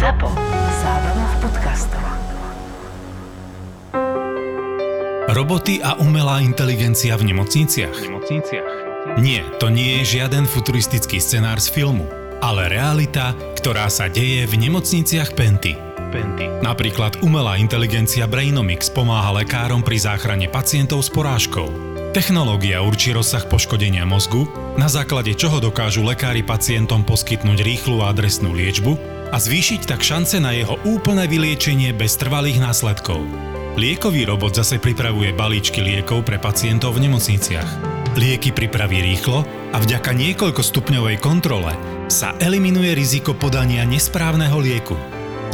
ZAPO. Zábrná v podcastov. Roboty a umelá inteligencia v nemocniciach? v nemocniciach. Nie, to nie je žiaden futuristický scenár z filmu, ale realita, ktorá sa deje v nemocniciach Penty. Penty. Napríklad umelá inteligencia Brainomix pomáha lekárom pri záchrane pacientov s porážkou. Technológia určí rozsah poškodenia mozgu, na základe čoho dokážu lekári pacientom poskytnúť rýchlu a adresnú liečbu a zvýšiť tak šance na jeho úplné vyliečenie bez trvalých následkov. Liekový robot zase pripravuje balíčky liekov pre pacientov v nemocniciach. Lieky pripraví rýchlo a vďaka niekoľkostupňovej kontrole sa eliminuje riziko podania nesprávneho lieku.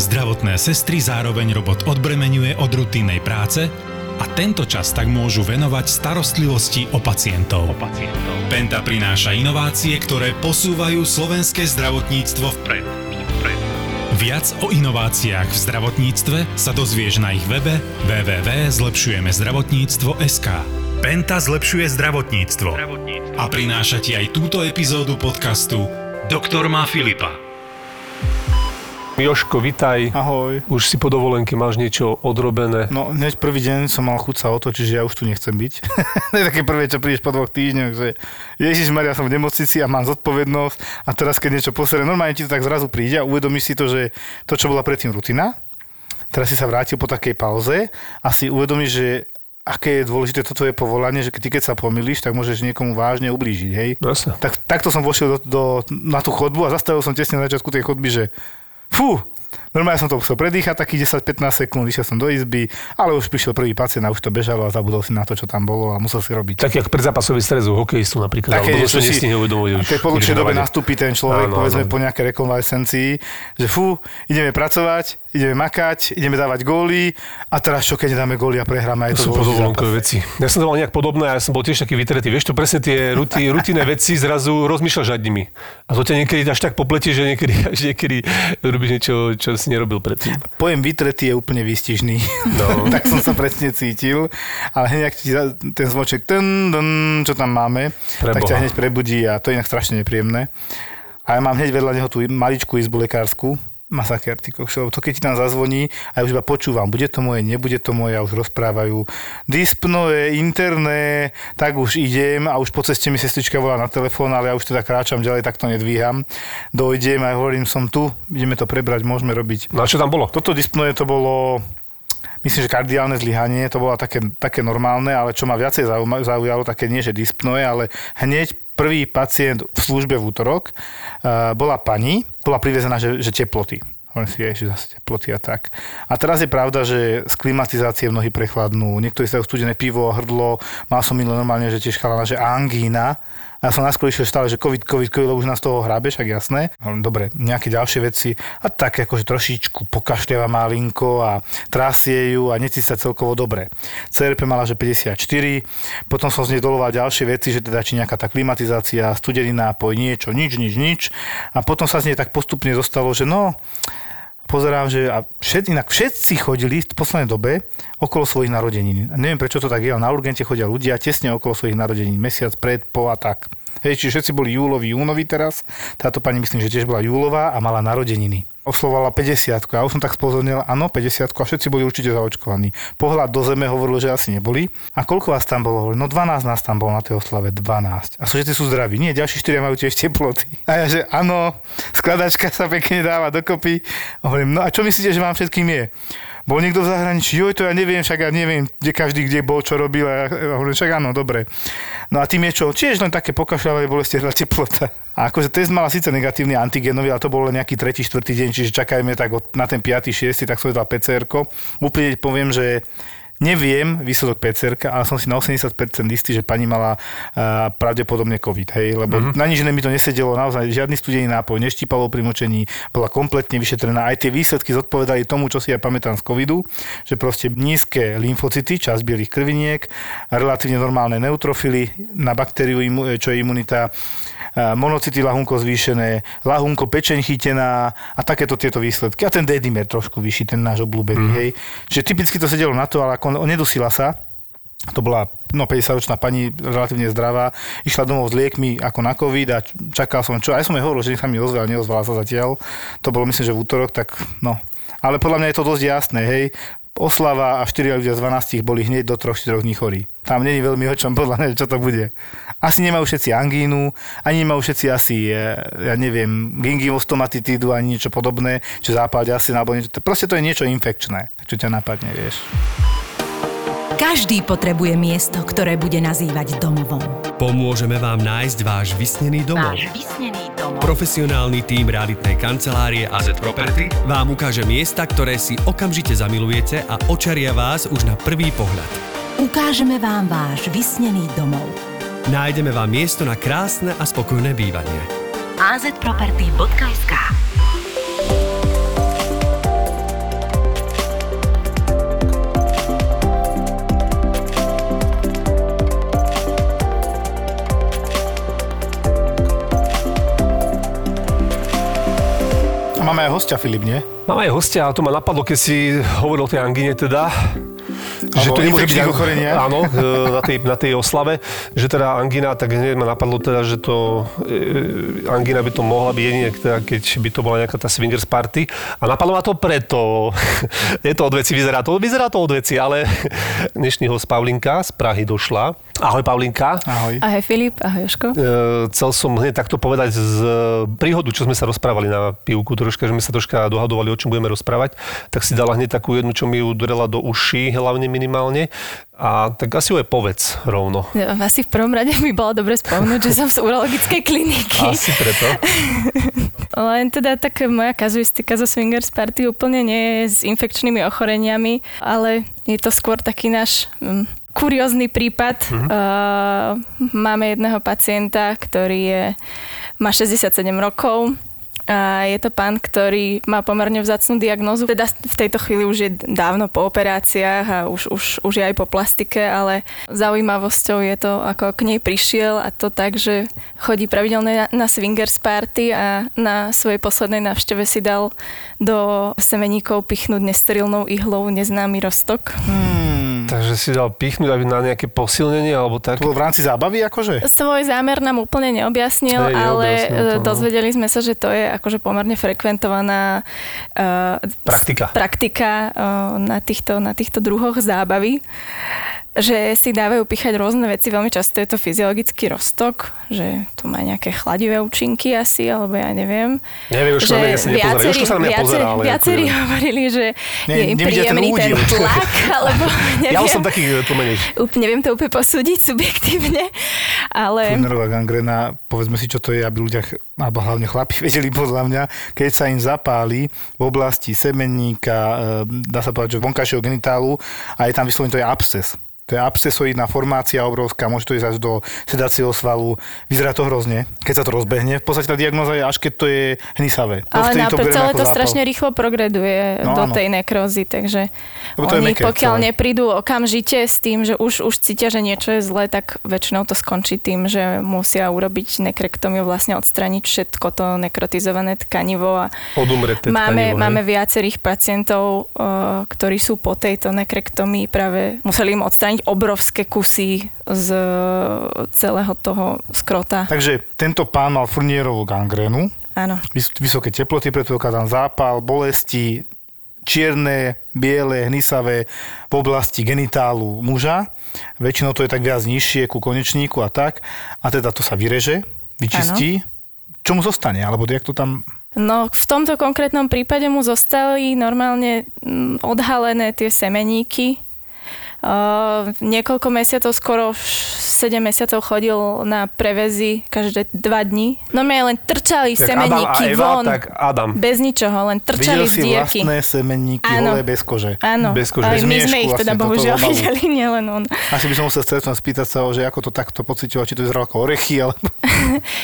Zdravotné sestry zároveň robot odbremenuje od rutinnej práce a tento čas tak môžu venovať starostlivosti o pacientov. Pacientov. Penta prináša inovácie, ktoré posúvajú slovenské zdravotníctvo vpred. Viac o inováciách v zdravotníctve sa dozvieš na ich webe www.zlepšujemezdravotníctvo.sk Penta zlepšuje zdravotníctvo Zdravotníctvo. a prináša ti aj túto epizódu podcastu Doktor má Filipa. Joško, vitaj. Ahoj. Už si po dovolenke máš niečo odrobené. No, hneď prvý deň som mal chuť sa otočiť, že ja už tu nechcem byť. to je také prvé, čo prídeš po dvoch týždňoch, že Ježiš Maria, som v nemocnici a mám zodpovednosť a teraz keď niečo posere, normálne ti to tak zrazu príde a uvedomíš si to, že to, čo bola predtým rutina, teraz si sa vrátil po takej pauze a si uvedomíš, že aké je dôležité toto je povolanie, že ty keď sa pomýliš, tak môžeš niekomu vážne ublížiť, hej? Jasne. Tak, takto som vošiel do, do, na tú chodbu a zastavil som tesne na začiatku tej chodby, že fú, normálne som to musel predýchať, takých 10-15 sekúnd, išiel som do izby, ale už prišiel prvý pacient a už to bežalo a zabudol si na to, čo tam bolo a musel si robiť. Tak jak predzápasový stres u hokejistu napríklad. Také, alebo že si nestihne uvedomovať a už. keď po dlhšej dobe nastúpi ten človek, Áno, povedzme áno. po nejakej rekonvalescencii, že fú, ideme pracovať, ideme makať, ideme dávať góly a teraz čo, keď nedáme góly a prehráme aj To to sú podovolenkové veci. Ja som to mal nejak podobné ja som bol tiež taký vytretý. Vieš, to presne tie ruti, rutinné veci zrazu rozmýšľaš nad nimi. A to ťa niekedy až tak popletie, že niekedy, až niekedy robíš niečo, čo si nerobil predtým. Pojem vytretý je úplne výstižný. No. tak som sa presne cítil. Ale hneď, ak ti ten zvoček, ten, ten, čo tam máme, tak Preboha. ťa hneď prebudí a to je inak strašne nepríjemné. A ja mám hneď vedľa neho tú maličkú izbu lekárskú, masaker, ty kokšov. To keď ti tam zazvoní a ja už iba počúvam, bude to moje, nebude to moje a už rozprávajú. Dispnoje, interné, tak už idem a už po ceste mi sestrička volá na telefón, ale ja už teda kráčam ďalej, tak to nedvíham. Dojdem a hovorím, som tu, ideme to prebrať, môžeme robiť. No a čo tam bolo? Toto dispnoje to bolo, myslím, že kardiálne zlyhanie, to bolo také, také normálne, ale čo ma viacej zaujalo, také nie, že dispnoje, ale hneď prvý pacient v službe v útorok uh, bola pani, bola privezená, že, že teploty. Hovorím si, že zase teploty a tak. A teraz je pravda, že z klimatizácie mnohí prechladnú, niektorí sa studené pivo, hrdlo, mal som minulé normálne, že tiež chalana, že angína, ja som najskôr išiel stále, že COVID, COVID, COVID, lebo už nás toho hrabe, však jasné. Hovorím, Dobre, nejaké ďalšie veci. A tak akože trošičku pokašľava malinko a trasie ju a necíti sa celkovo dobre. CRP mala, že 54, potom som z nej doloval ďalšie veci, že teda či nejaká tá klimatizácia, studený nápoj, niečo, nič, nič, nič. A potom sa z nej tak postupne zostalo, že no, pozerám, že a všet, inak všetci chodili v poslednej dobe okolo svojich narodenín. Neviem, prečo to tak je, ale na urgente chodia ľudia tesne okolo svojich narodenín, mesiac pred, po a tak. Hej, čiže všetci boli júloví, júnoví teraz. Táto pani myslím, že tiež bola júlová a mala narodeniny. Oslovala 50 a už som tak spozornil, áno, 50 a všetci boli určite zaočkovaní. Pohľad do zeme hovoril, že asi neboli. A koľko vás tam bolo? No 12 nás tam bolo na tej oslave, 12. A sú všetci sú zdraví. Nie, ďalší štyria majú tiež teploty. A ja, že áno, skladačka sa pekne dáva dokopy. Hovorím, no a čo myslíte, že vám všetkým je? Bol niekto v zahraničí, joj, to ja neviem, však ja neviem, kde každý kde bol, čo robil. A ja hovorím, však áno, dobre. No a tým je čo? Tiež len také pokašľavé bolesti a teplota. A akože test mala síce negatívny antigenový, ale to bol len nejaký tretí, štvrtý deň, čiže čakajme tak od, na ten 5. 6. tak som dal PCR. Úplne poviem, že Neviem výsledok PCR, ale som si na 80% istý, že pani mala uh, pravdepodobne COVID, hej, lebo mm-hmm. na nič iné mi to nesedelo, naozaj žiadny studený nápoj, neštípalo pri močení, bola kompletne vyšetrená. Aj tie výsledky zodpovedali tomu, čo si ja pamätám z covidu, že proste nízke lymfocyty, časť bielých krviniek, relatívne normálne neutrofily na baktériu, čo je imunita, uh, monocyty lahunko zvýšené, lahunko pečeň chytená a takéto tieto výsledky. A ten D-dimer trošku vyšší, ten náš obľúbený, mm. hej. Čiže typicky to sedelo na to, ale ako nedusila sa, to bola no, 50-ročná pani, relatívne zdravá, išla domov s liekmi ako na COVID a čakal som, čo, aj som jej hovoril, že sa mi ozval, neozvala sa zatiaľ. To bolo myslím, že v útorok, tak no. Ale podľa mňa je to dosť jasné, hej. Oslava a 4 ľudia z 12 boli hneď do 3-4 dní chorí. Tam není veľmi o čom, podľa mňa, čo to bude. Asi nemajú všetci angínu, ani nemajú všetci asi, eh, ja neviem, gingivostomatitídu, ani niečo podobné, či zápal asi alebo niečo. Proste to je niečo infekčné, čo ťa napadne, vieš. Každý potrebuje miesto, ktoré bude nazývať domovom. Pomôžeme vám nájsť váš vysnený domov. Váš vysnený domov. Profesionálny tím realitnej kancelárie AZ Property vám ukáže miesta, ktoré si okamžite zamilujete a očaria vás už na prvý pohľad. Ukážeme vám váš vysnený domov. Nájdeme vám miesto na krásne a spokojné bývanie. azproperty.sk máme aj hostia, Filip, nie? Mám aj hostia, a to ma napadlo, keď si hovoril o tej angine teda, že to nemôže byť ochorenia. Áno, e, na tej, na tej oslave, že teda angina, tak hneď ma napadlo teda, že to e, angina by to mohla byť jedine, teda, keď by to bola nejaká tá swingers party. A napadlo ma to preto, je to od veci, vyzerá to, vyzerá to od veci, ale dnešný host Pavlinka z Prahy došla. Ahoj Pavlinka. Ahoj. Ahoj Filip, ahoj Joško. E, chcel som hneď takto povedať z príhodu, čo sme sa rozprávali na pivku troška, že sme sa troška dohadovali, o čom budeme rozprávať, tak si dala hneď takú jednu, čo mi udrela do uší, hlavne minimálne. A tak asi ju aj povedz rovno. Asi v prvom rade mi bolo dobre spomenúť, že som z urologickej kliniky. Asi preto. Len teda tak moja kazuistika zo Swingers Party úplne nie je s infekčnými ochoreniami, ale je to skôr taký náš mm, kuriózny prípad. Mhm. Uh, máme jedného pacienta, ktorý je, má 67 rokov, a je to pán, ktorý má pomerne vzácnú diagnózu. Teda v tejto chvíli už je dávno po operáciách a už, už, už je aj po plastike, ale zaujímavosťou je to, ako k nej prišiel a to tak, že chodí pravidelne na, na swingers party a na svojej poslednej návšteve si dal do semeníkov pichnúť nesterilnou ihlou neznámy roztok. Hmm. Takže si dal pichnúť aby na nejaké posilnenie alebo tak. To bolo v rámci zábavy, akože? Svoj zámer nám úplne neobjasnil, Hej, ale neobjasnil to, e, no. dozvedeli sme sa, že to je akože pomerne frekventovaná uh, Praktika. praktika uh, na, týchto, na týchto druhoch zábavy že si dávajú pichať rôzne veci. Veľmi často je to fyziologický roztok, že to má nejaké chladivé účinky asi, alebo ja neviem. Neviem, Jožko na mňa nepozerá. Jožko sa na mňa pozerá, ale viacerí ako- hovorili, že Ne, je im ten príjemný ten, údiv. tlak, alebo neviem. Ja už som taký. Úplne neviem to úplne posúdiť subjektívne, ale... Furnerová gangrena, povedzme si, čo to je, aby ľudia, alebo hlavne chlapi vedeli podľa mňa, keď sa im zapáli v oblasti semenníka, e, dá sa povedať, že vonkajšieho genitálu a je tam vyslovene, to je absces. To je abscesoidná formácia obrovská, môže to ísť až do sedacieho svalu. Vyzerá to hrozne, keď sa to rozbehne. V podstate tá diagnoza je až keď to je hnisavé. Ale Vtedy na, bereme celé to zápal. strašne rýchlo progreduje No, do áno. tej nekrózy, takže Lebo to je oni mäkké pokiaľ celé. neprídu okamžite s tým, že už, už cítia, že niečo je zlé, tak väčšinou to skončí tým, že musia urobiť nekrektomiu, vlastne odstraniť všetko to nekrotizované tkanivo a Máme, tkanivo, máme viacerých pacientov, uh, ktorí sú po tejto nekrektomii práve museli im odstrániť obrovské kusy z uh, celého toho skrota. Takže tento pán mal furnierovú gangrénu, Áno. vys- vysoké teploty, predpokladám zápal, bolesti, čierne, biele, hnisavé v oblasti genitálu muža. Väčšinou to je tak viac nižšie ku konečníku a tak. A teda to sa vyreže, vyčistí. Čo mu zostane? Alebo jak to tam... No v tomto konkrétnom prípade mu zostali normálne mm, odhalené tie semeníky. Uh, niekoľko mesiacov, skoro 7 mesiacov chodil na prevezy každé 2 dní. No my len trčali Jak Adam a semeníky Eva, von. tak Adam. Bez ničoho, len trčali Videl z dierky. vlastné semenníky Áno. holé bez kože. Áno, Bez kože. ale Bez my sme ich teda vlastne, bohužiaľ videli, nielen on. Asi by som musel stretnúť spýtať sa, že ako to takto pocitoval, či to vyzeralo ako orechy, alebo...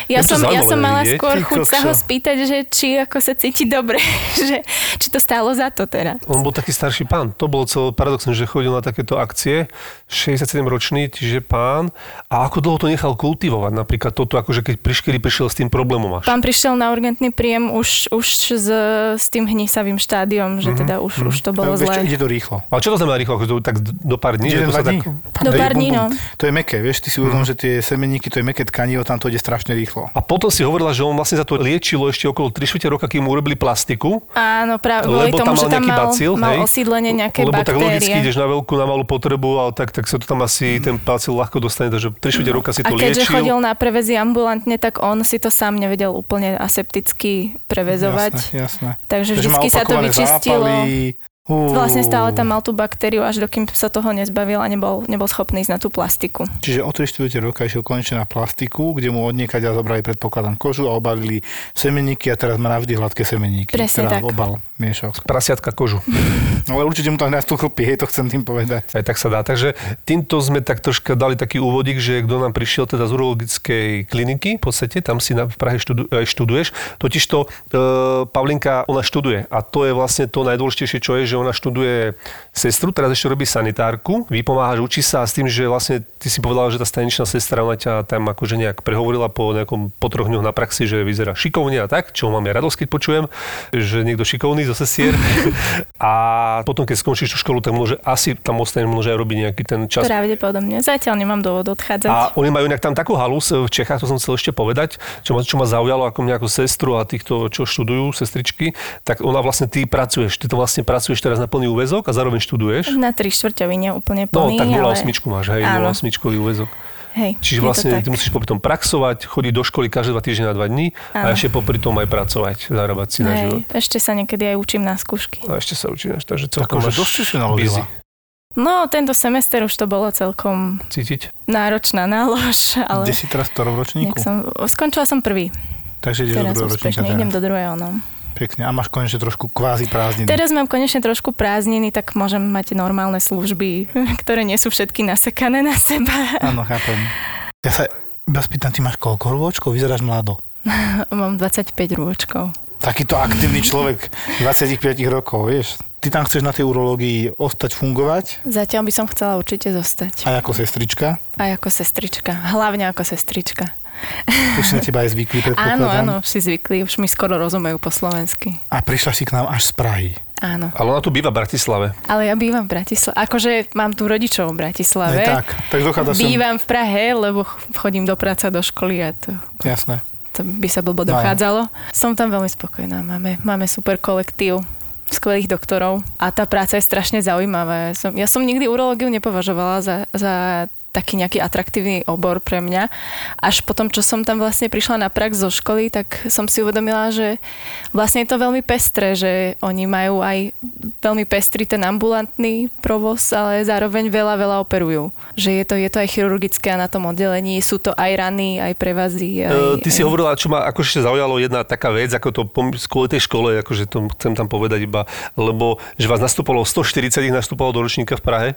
Ja som, ja som mala vidieť. skôr chuť sa ho spýtať, že či ako sa cíti dobre, že či to stálo za to teda. On bol taký starší pán. To bolo celé paradoxné, že chodil na takéto akcie, 67 ročný, čiže pán. A ako dlho to nechal kultivovať? Napríklad toto, akože keď priškedy prišiel s tým problémom až. Pán prišiel na urgentný príjem už, už s, s tým hnisavým štádiom, že teda už, už to bolo Vieš čo, zlé. ide to rýchlo. Ale čo to znamená rýchlo? Akože to tak do pár dní? že Jeden, to dva sa dní. tak... Do pár dní, no. To je meké, vieš, ty si uvedom, že tie semeníky, to je meké tkanivo, tam to ide strašne rýchlo. A potom si hovorila, že on vlastne za to liečilo ešte okolo 3 čtvrte roka, kým mu urobili plastiku. Áno, práve kvôli Lebo tomu, tam mal že tam nejaký mal, bacil, mal hej? osídlenie nejakej Lebo tak logicky baktérie. ideš na veľkú, na malú potrebu, ale tak, tak sa to tam asi ten bacil ľahko dostane, takže 3 čtvrte roka si A to keďže liečil. chodil na prevezy ambulantne, tak on si to sám nevedel úplne asepticky prevezovať. Jasné, jasné. Takže vždycky sa to vyčistilo. zápaly. Uú. Vlastne stále tam mal tú baktériu, až dokým sa toho nezbavil a nebol, nebol schopný ísť na tú plastiku. Čiže o 3 čtvrte roka išiel konečne na plastiku, kde mu odniekaď zobrali predpokladám kožu a obalili semeníky a teraz má navždy hladké semeníky. Presne teda tak. obal miešal. Prasiatka kožu. Ale určite mu tam nastúl chlpy, hej, to chcem tým povedať. Aj tak sa dá. Takže týmto sme tak troška dali taký úvodík, že kto nám prišiel teda z urologickej kliniky, v podstate tam si na, v Prahe študu, študuješ. Totižto e, Pavlinka, ona študuje a to je vlastne to najdôležitejšie, čo je, že ona študuje sestru, teraz ešte robí sanitárku, vypomáhaš, učí sa a s tým, že vlastne ty si povedala, že tá staničná sestra, ona ťa tam akože nejak prehovorila po nejakom po troch dňoch na praxi, že vyzerá šikovne a tak, čo mám ja radosť, keď počujem, že niekto šikovný zo sestier. a potom, keď skončíš tú školu, tak možno, že asi tam ostane možno, že aj robiť nejaký ten čas. Pravdepodobne. Zatiaľ nemám dôvod odchádzať. A oni majú inak tam takú halus v Čechách, to som chcel ešte povedať, čo ma, čo ma zaujalo ako mňa ako sestru a týchto, čo študujú, sestričky, tak ona vlastne ty pracuješ, ty to vlastne pracuješ teraz na plný úvezok a zároveň študuješ. Na tri štvrťovine úplne No, plný, tak 0,8 ale... máš, hej, Áno. 0,8 úvezok. Hej, Čiže vlastne tak. ty musíš popri tom praxovať, chodiť do školy každé dva týždne na dva dní a Áno. ešte popri tom aj pracovať, zarábať si na život. Hej, ešte sa niekedy aj učím na skúšky. A ešte sa učíš, takže celkom Akože máš dosť si busy. No, tento semester už to bolo celkom Cítiť? náročná nálož, ale Kde si teraz v ktorom ročníku? som, skončila som prvý. Takže ideš do druhého ročníka idem do druhého, no. Pekne. A máš konečne trošku kvázi prázdniny. Teraz mám konečne trošku prázdniny, tak môžem mať normálne služby, ktoré nie sú všetky nasekané na seba. Áno, chápem. Ja sa iba spýtam, ty máš koľko rôčkov? Vyzeráš mlado. Mám 25 rôčkov. Takýto aktívny človek 25 rokov, vieš. Ty tam chceš na tej urológii ostať fungovať Zatiaľ by som chcela určite zostať. aj ako sestrička. Aj ako sestrička. Hlavne ako sestrička. Už si na teba aj zvykli. Áno, áno, už si zvykli, už mi skoro rozumejú po slovensky. A prišla si k nám až z Prahy. Áno. Ale ona tu býva v Bratislave. Ale ja bývam v Bratislave. Akože mám tu rodičov v Bratislave. Aj tak, tak dochádza sem. Bývam v Prahe, lebo chodím do práce do školy a to, Jasné. to by sa blbo No. dochádzalo. Som tam veľmi spokojná. Máme, máme super kolektív skvelých doktorov a tá práca je strašne zaujímavá. Ja som, ja som nikdy urológiu nepovažovala za, za taký nejaký atraktívny obor pre mňa. Až potom, čo som tam vlastne prišla na prax zo školy, tak som si uvedomila, že vlastne je to veľmi pestré, že oni majú aj veľmi pestrý ten ambulantný provoz, ale zároveň veľa, veľa operujú. Že je to, je to aj chirurgické na tom oddelení sú to aj rany, aj prevazy. Aj, E, Ty si hovorila, čo ma akože zaujalo jedna taká vec, ako to kvôli tej škole, akože to chcem tam povedať iba, lebo že vás nastúpalo 140, ich nastúpalo do ročníka v Prahe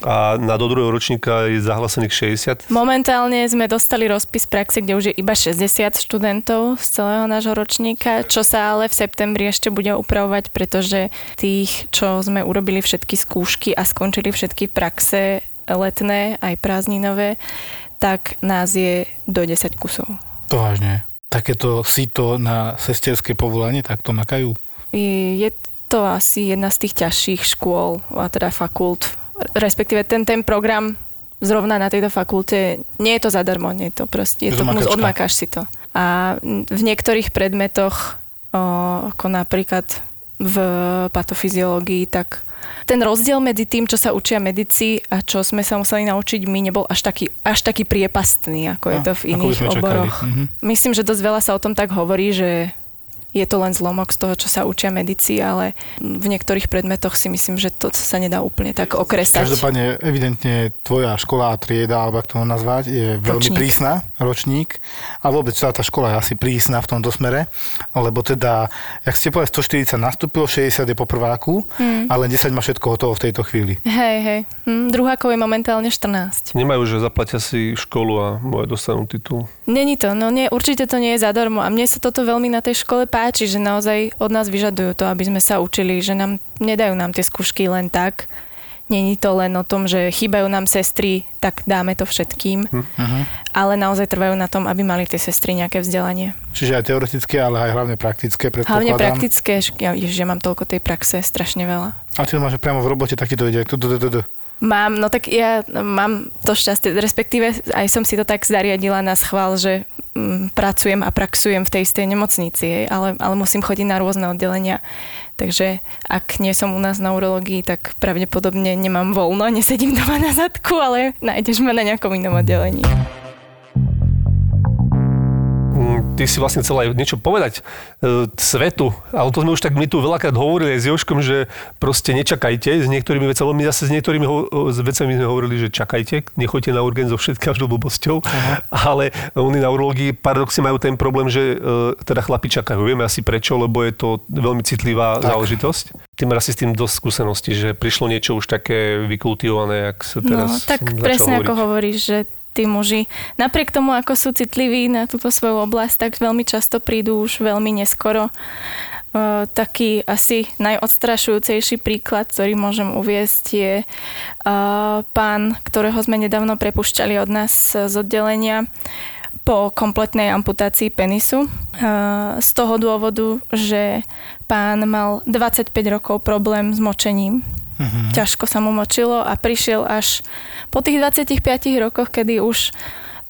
a na do druhého ročníka je zahlásených 60. Momentálne sme dostali rozpis praxe, kde už je iba 60 študentov z celého nášho ročníka, čo sa ale v septembri ešte bude upravovať, pretože tých, čo sme urobili všetky skúšky a skončili všetky praxe letné, aj prázdninové, tak nás je do 10 kusov. To vážne. Takéto sito na sesterské povolanie, tak to makajú. Je to asi jedna z tých ťažších škôl, a teda fakult, respektíve ten, ten program zrovna na tejto fakulte, nie je to zadarmo, nie je to proste, je Je to, to makačka. odmakáš si to. A v niektorých predmetoch, o, ako napríklad v patofyziológii, tak ten rozdiel medzi tým, čo sa učia medici a čo sme sa museli naučiť my, nebol až taký, až taký priepastný, ako je No, to v iných oboroch. Mhm. Myslím, že dosť veľa sa o tom tak hovorí, že je to len zlomok z toho, čo sa učia medici, ale v niektorých predmetoch si myslím, že to sa nedá úplne tak okresať. Každopádne, evidentne tvoja škola a trieda, alebo ako to nazvať, je veľmi Ročník. prísna, ročník. A vôbec celá tá škola je asi prísna v tomto smere, lebo teda, jak ste povedali, 140 nastúpilo, 60 je po prváku, Hmm. ale 10 má všetko hotovo v tejto chvíli. Hej, hej. Hm, druhákov je momentálne 14. Nemajú, že zaplatia si školu a moje dostanú titul. Není to, no nie, určite to nie je zadarmo a mne sa toto veľmi na tej škole páči, že naozaj od nás vyžadujú to, aby sme sa učili, že nám nedajú nám tie skúšky len tak. Není to len o tom, že chýbajú nám sestry, tak dáme to všetkým, Mhm. ale naozaj trvajú na tom, aby mali tie sestry nejaké vzdelanie. Čiže aj teoretické, ale aj hlavne praktické, Hlavne praktické, ja, ježiš, ja mám toľko tej praxe, strašne veľa. A ty máš priamo v robote, tak ti to ide. Mám, no tak ja mám to šťastie, respektíve aj som si to tak zariadila na schvál, že mm, pracujem a praxujem v tej istej nemocnici, ale, ale musím chodiť na rôzne oddelenia. Takže ak nie som u nás na urológii, tak pravdepodobne nemám voľno, nesedím doma na zadku, ale nájdeš ma na nejakom inom oddelení. Ty si vlastne chcela aj niečo povedať e, svetu, ale to sme už tak my tu veľakrát hovorili aj s Joškom, že proste nečakajte s niektorými vecami, my zase s niektorými ho, s vecami sme hovorili, že čakajte, nechoďte na urgen so všetkou blbosťou, ale oni na urológii paradoxne majú ten problém, že e, teda chlapi čakajú. Vieme asi prečo, lebo je to veľmi citlivá tak. záležitosť. Ty máš asi s tým dosť skúseností, že prišlo niečo už také vykultivované, jak sa No, teraz tak som začal presne hovoriť. ako hovoríš, že tí muži, napriek tomu, ako sú citliví na túto svoju oblasť, tak veľmi často prídu už veľmi neskoro. Uh, taký asi najodstrašujúcejší príklad, ktorý môžem uviesť, je uh, pán, ktorého sme nedávno prepušťali od nás z oddelenia po kompletnej amputácii penisu. Uh, z toho dôvodu, že pán mal 25 rokov problém s močením. Mhm. Ťažko sa mu močilo a prišiel až po tých 25 rokoch, kedy už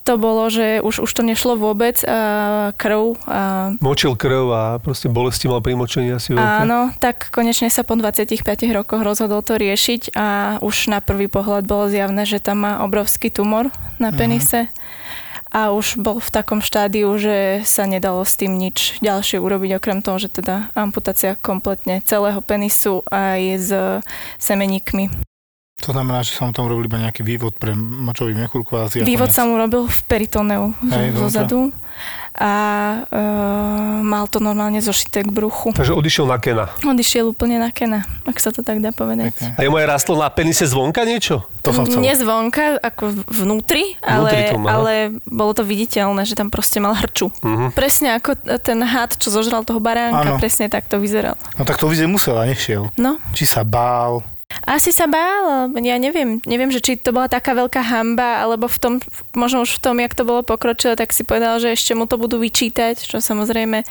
to bolo, že už, už to nešlo vôbec, a krv a Močil krv a proste bolesti mal pri močení asi veľké. Áno, tak konečne sa po 25 rokoch rozhodol to riešiť a už na prvý pohľad bolo zjavné, že tam má obrovský tumor na penise a už bol v takom štádiu, že sa nedalo s tým nič ďalšie urobiť, okrem toho, že teda amputácia kompletne celého penisu aj s semeníkmi. To znamená, že sa mu tam robil iba nejaký vývod pre močový asi a Vývod sa mu robil v peritoneu Hej, zo zadu a e, mal to normálne zošité k bruchu. Takže odišiel na Kena. Odišiel úplne na kena, ak sa to tak dá povedať. Pekne. A jemu aj rastlo na penise zvonka niečo? To som chcel. Nie zvonka, ako vnútri, ale, Vnútri to má. ale bolo to viditeľné, že tam proste mal hrču. Mhm. Presne ako ten had, čo zožral toho baránka, Áno. presne tak to vyzeral. No tak to vyzerá musel a nešiel. No, Či sa bál. Asi sa bál, ja neviem, neviem, že či to bola taká veľká hamba, alebo v tom, možno už v tom, jak to bolo pokročilé, tak si povedal, že ešte mu to budú vyčítať, čo samozrejme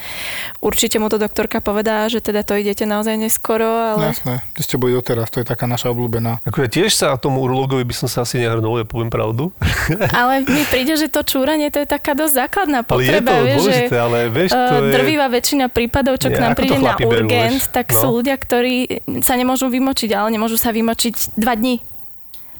určite mu to doktorka povedala, že teda to idete naozaj neskoro, ale... Jasné, že ste boli doteraz, to je taká naša obľúbená. Akože tiež sa tomu urologovi by som sa asi nehrnul, ja poviem pravdu. Ale mi príde, že to čúranie to je taká dosť základná ale je potreba, to vieš, že dôležité, ale vieš, to Uh, je... drvivá väčšina prípadov, čo k Nie, nám ako to príde na berú, urgent, vieš. tak No. sú ľudia, ktorí sa nemôžu vymočiť, ale nemôžu sa vymočiť dva dní.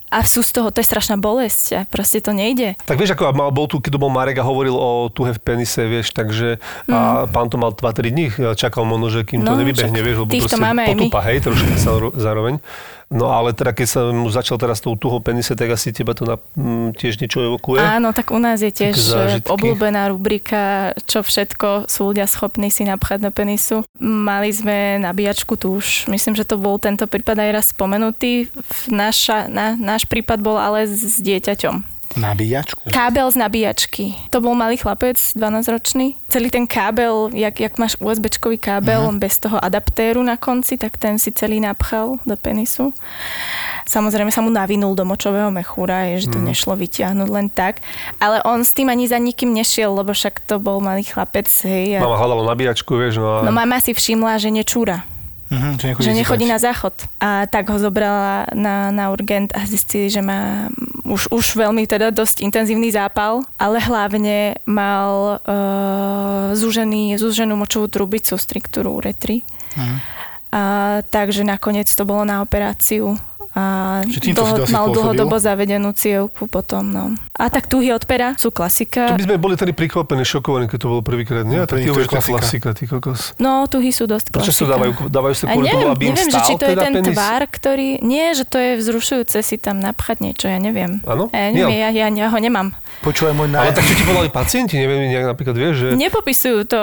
A sú z toho, to je strašná bolesť a proste to nejde. Tak vieš, ako mal, bol tu, keď to bol Marek a hovoril o tuhe v penise, vieš, takže a pán to mal 2-3 dní, čakal možno, že kým to Mm. No, nevybehne, však vieš, lebo proste máme potúpa, hej, trošku sa ro- zároveň. No ale teda, keď sa mu začal teraz tou tuhou penise, tak asi teba to na, m, tiež niečo evokuje. Áno, tak u nás je tiež eh, obľúbená rubrika, čo všetko sú ľudia schopní si napchať do penisu. Mali sme nabíjačku tu už, myslím, že to bol tento prípad aj raz spomenutý. Naša, na, náš prípad bol ale s dieťaťom. Nabíjačku. Kábel z nabíjačky. To bol malý chlapec, 12-ročný. Celý ten kábel, jak, jak máš USB-čkový kábel, uh-huh. bez toho adaptéru na konci, tak ten si celý napchal do penisu. Samozrejme sa mu navinul do močového mechúra, je, že to nešlo vyťahnuť len tak. Ale on s tým ani za nikým nešiel, lebo však to bol malý chlapec. Hej, a... Mama hľadala nabíjačku, vieš, no a... No mama si všimla, že nečúra Mhm, že nechodí, že nechodí na záchod. A tak ho zobrala na, na urgent a zistili, že má už, už veľmi teda dosť intenzívny zápal, ale hlavne mal uh, zúžený, zúženú močovú trubicu, striktúru uretry. Mhm. A, takže nakoniec to bolo na operáciu. A Že asi mal dlhodobo zavedenú cievku potom. No. A tak tuhy od pera sú klasika. To by sme boli tady prekvapení, šokovaní, keď to bolo prvýkrát. Nie, No, tak to je je klasika. klasika, ty kokos. No, tuhy sú dosť Prečo klasika. sa dávajú? Dávajú sa kvôli tomu, neviem, aby im neviem že stál či to je teda ten penis? tvar, ktorý... Nie, že to je vzrušujúce si tam napchať niečo, ja neviem. Áno? Ja, neviem, Nie. ja, ja, ja ho nemám. Počúvaj môj Ale naj... tak čo ti povedali pacienti, neviem, nejak napríklad vieš, že... Nepopisujú to.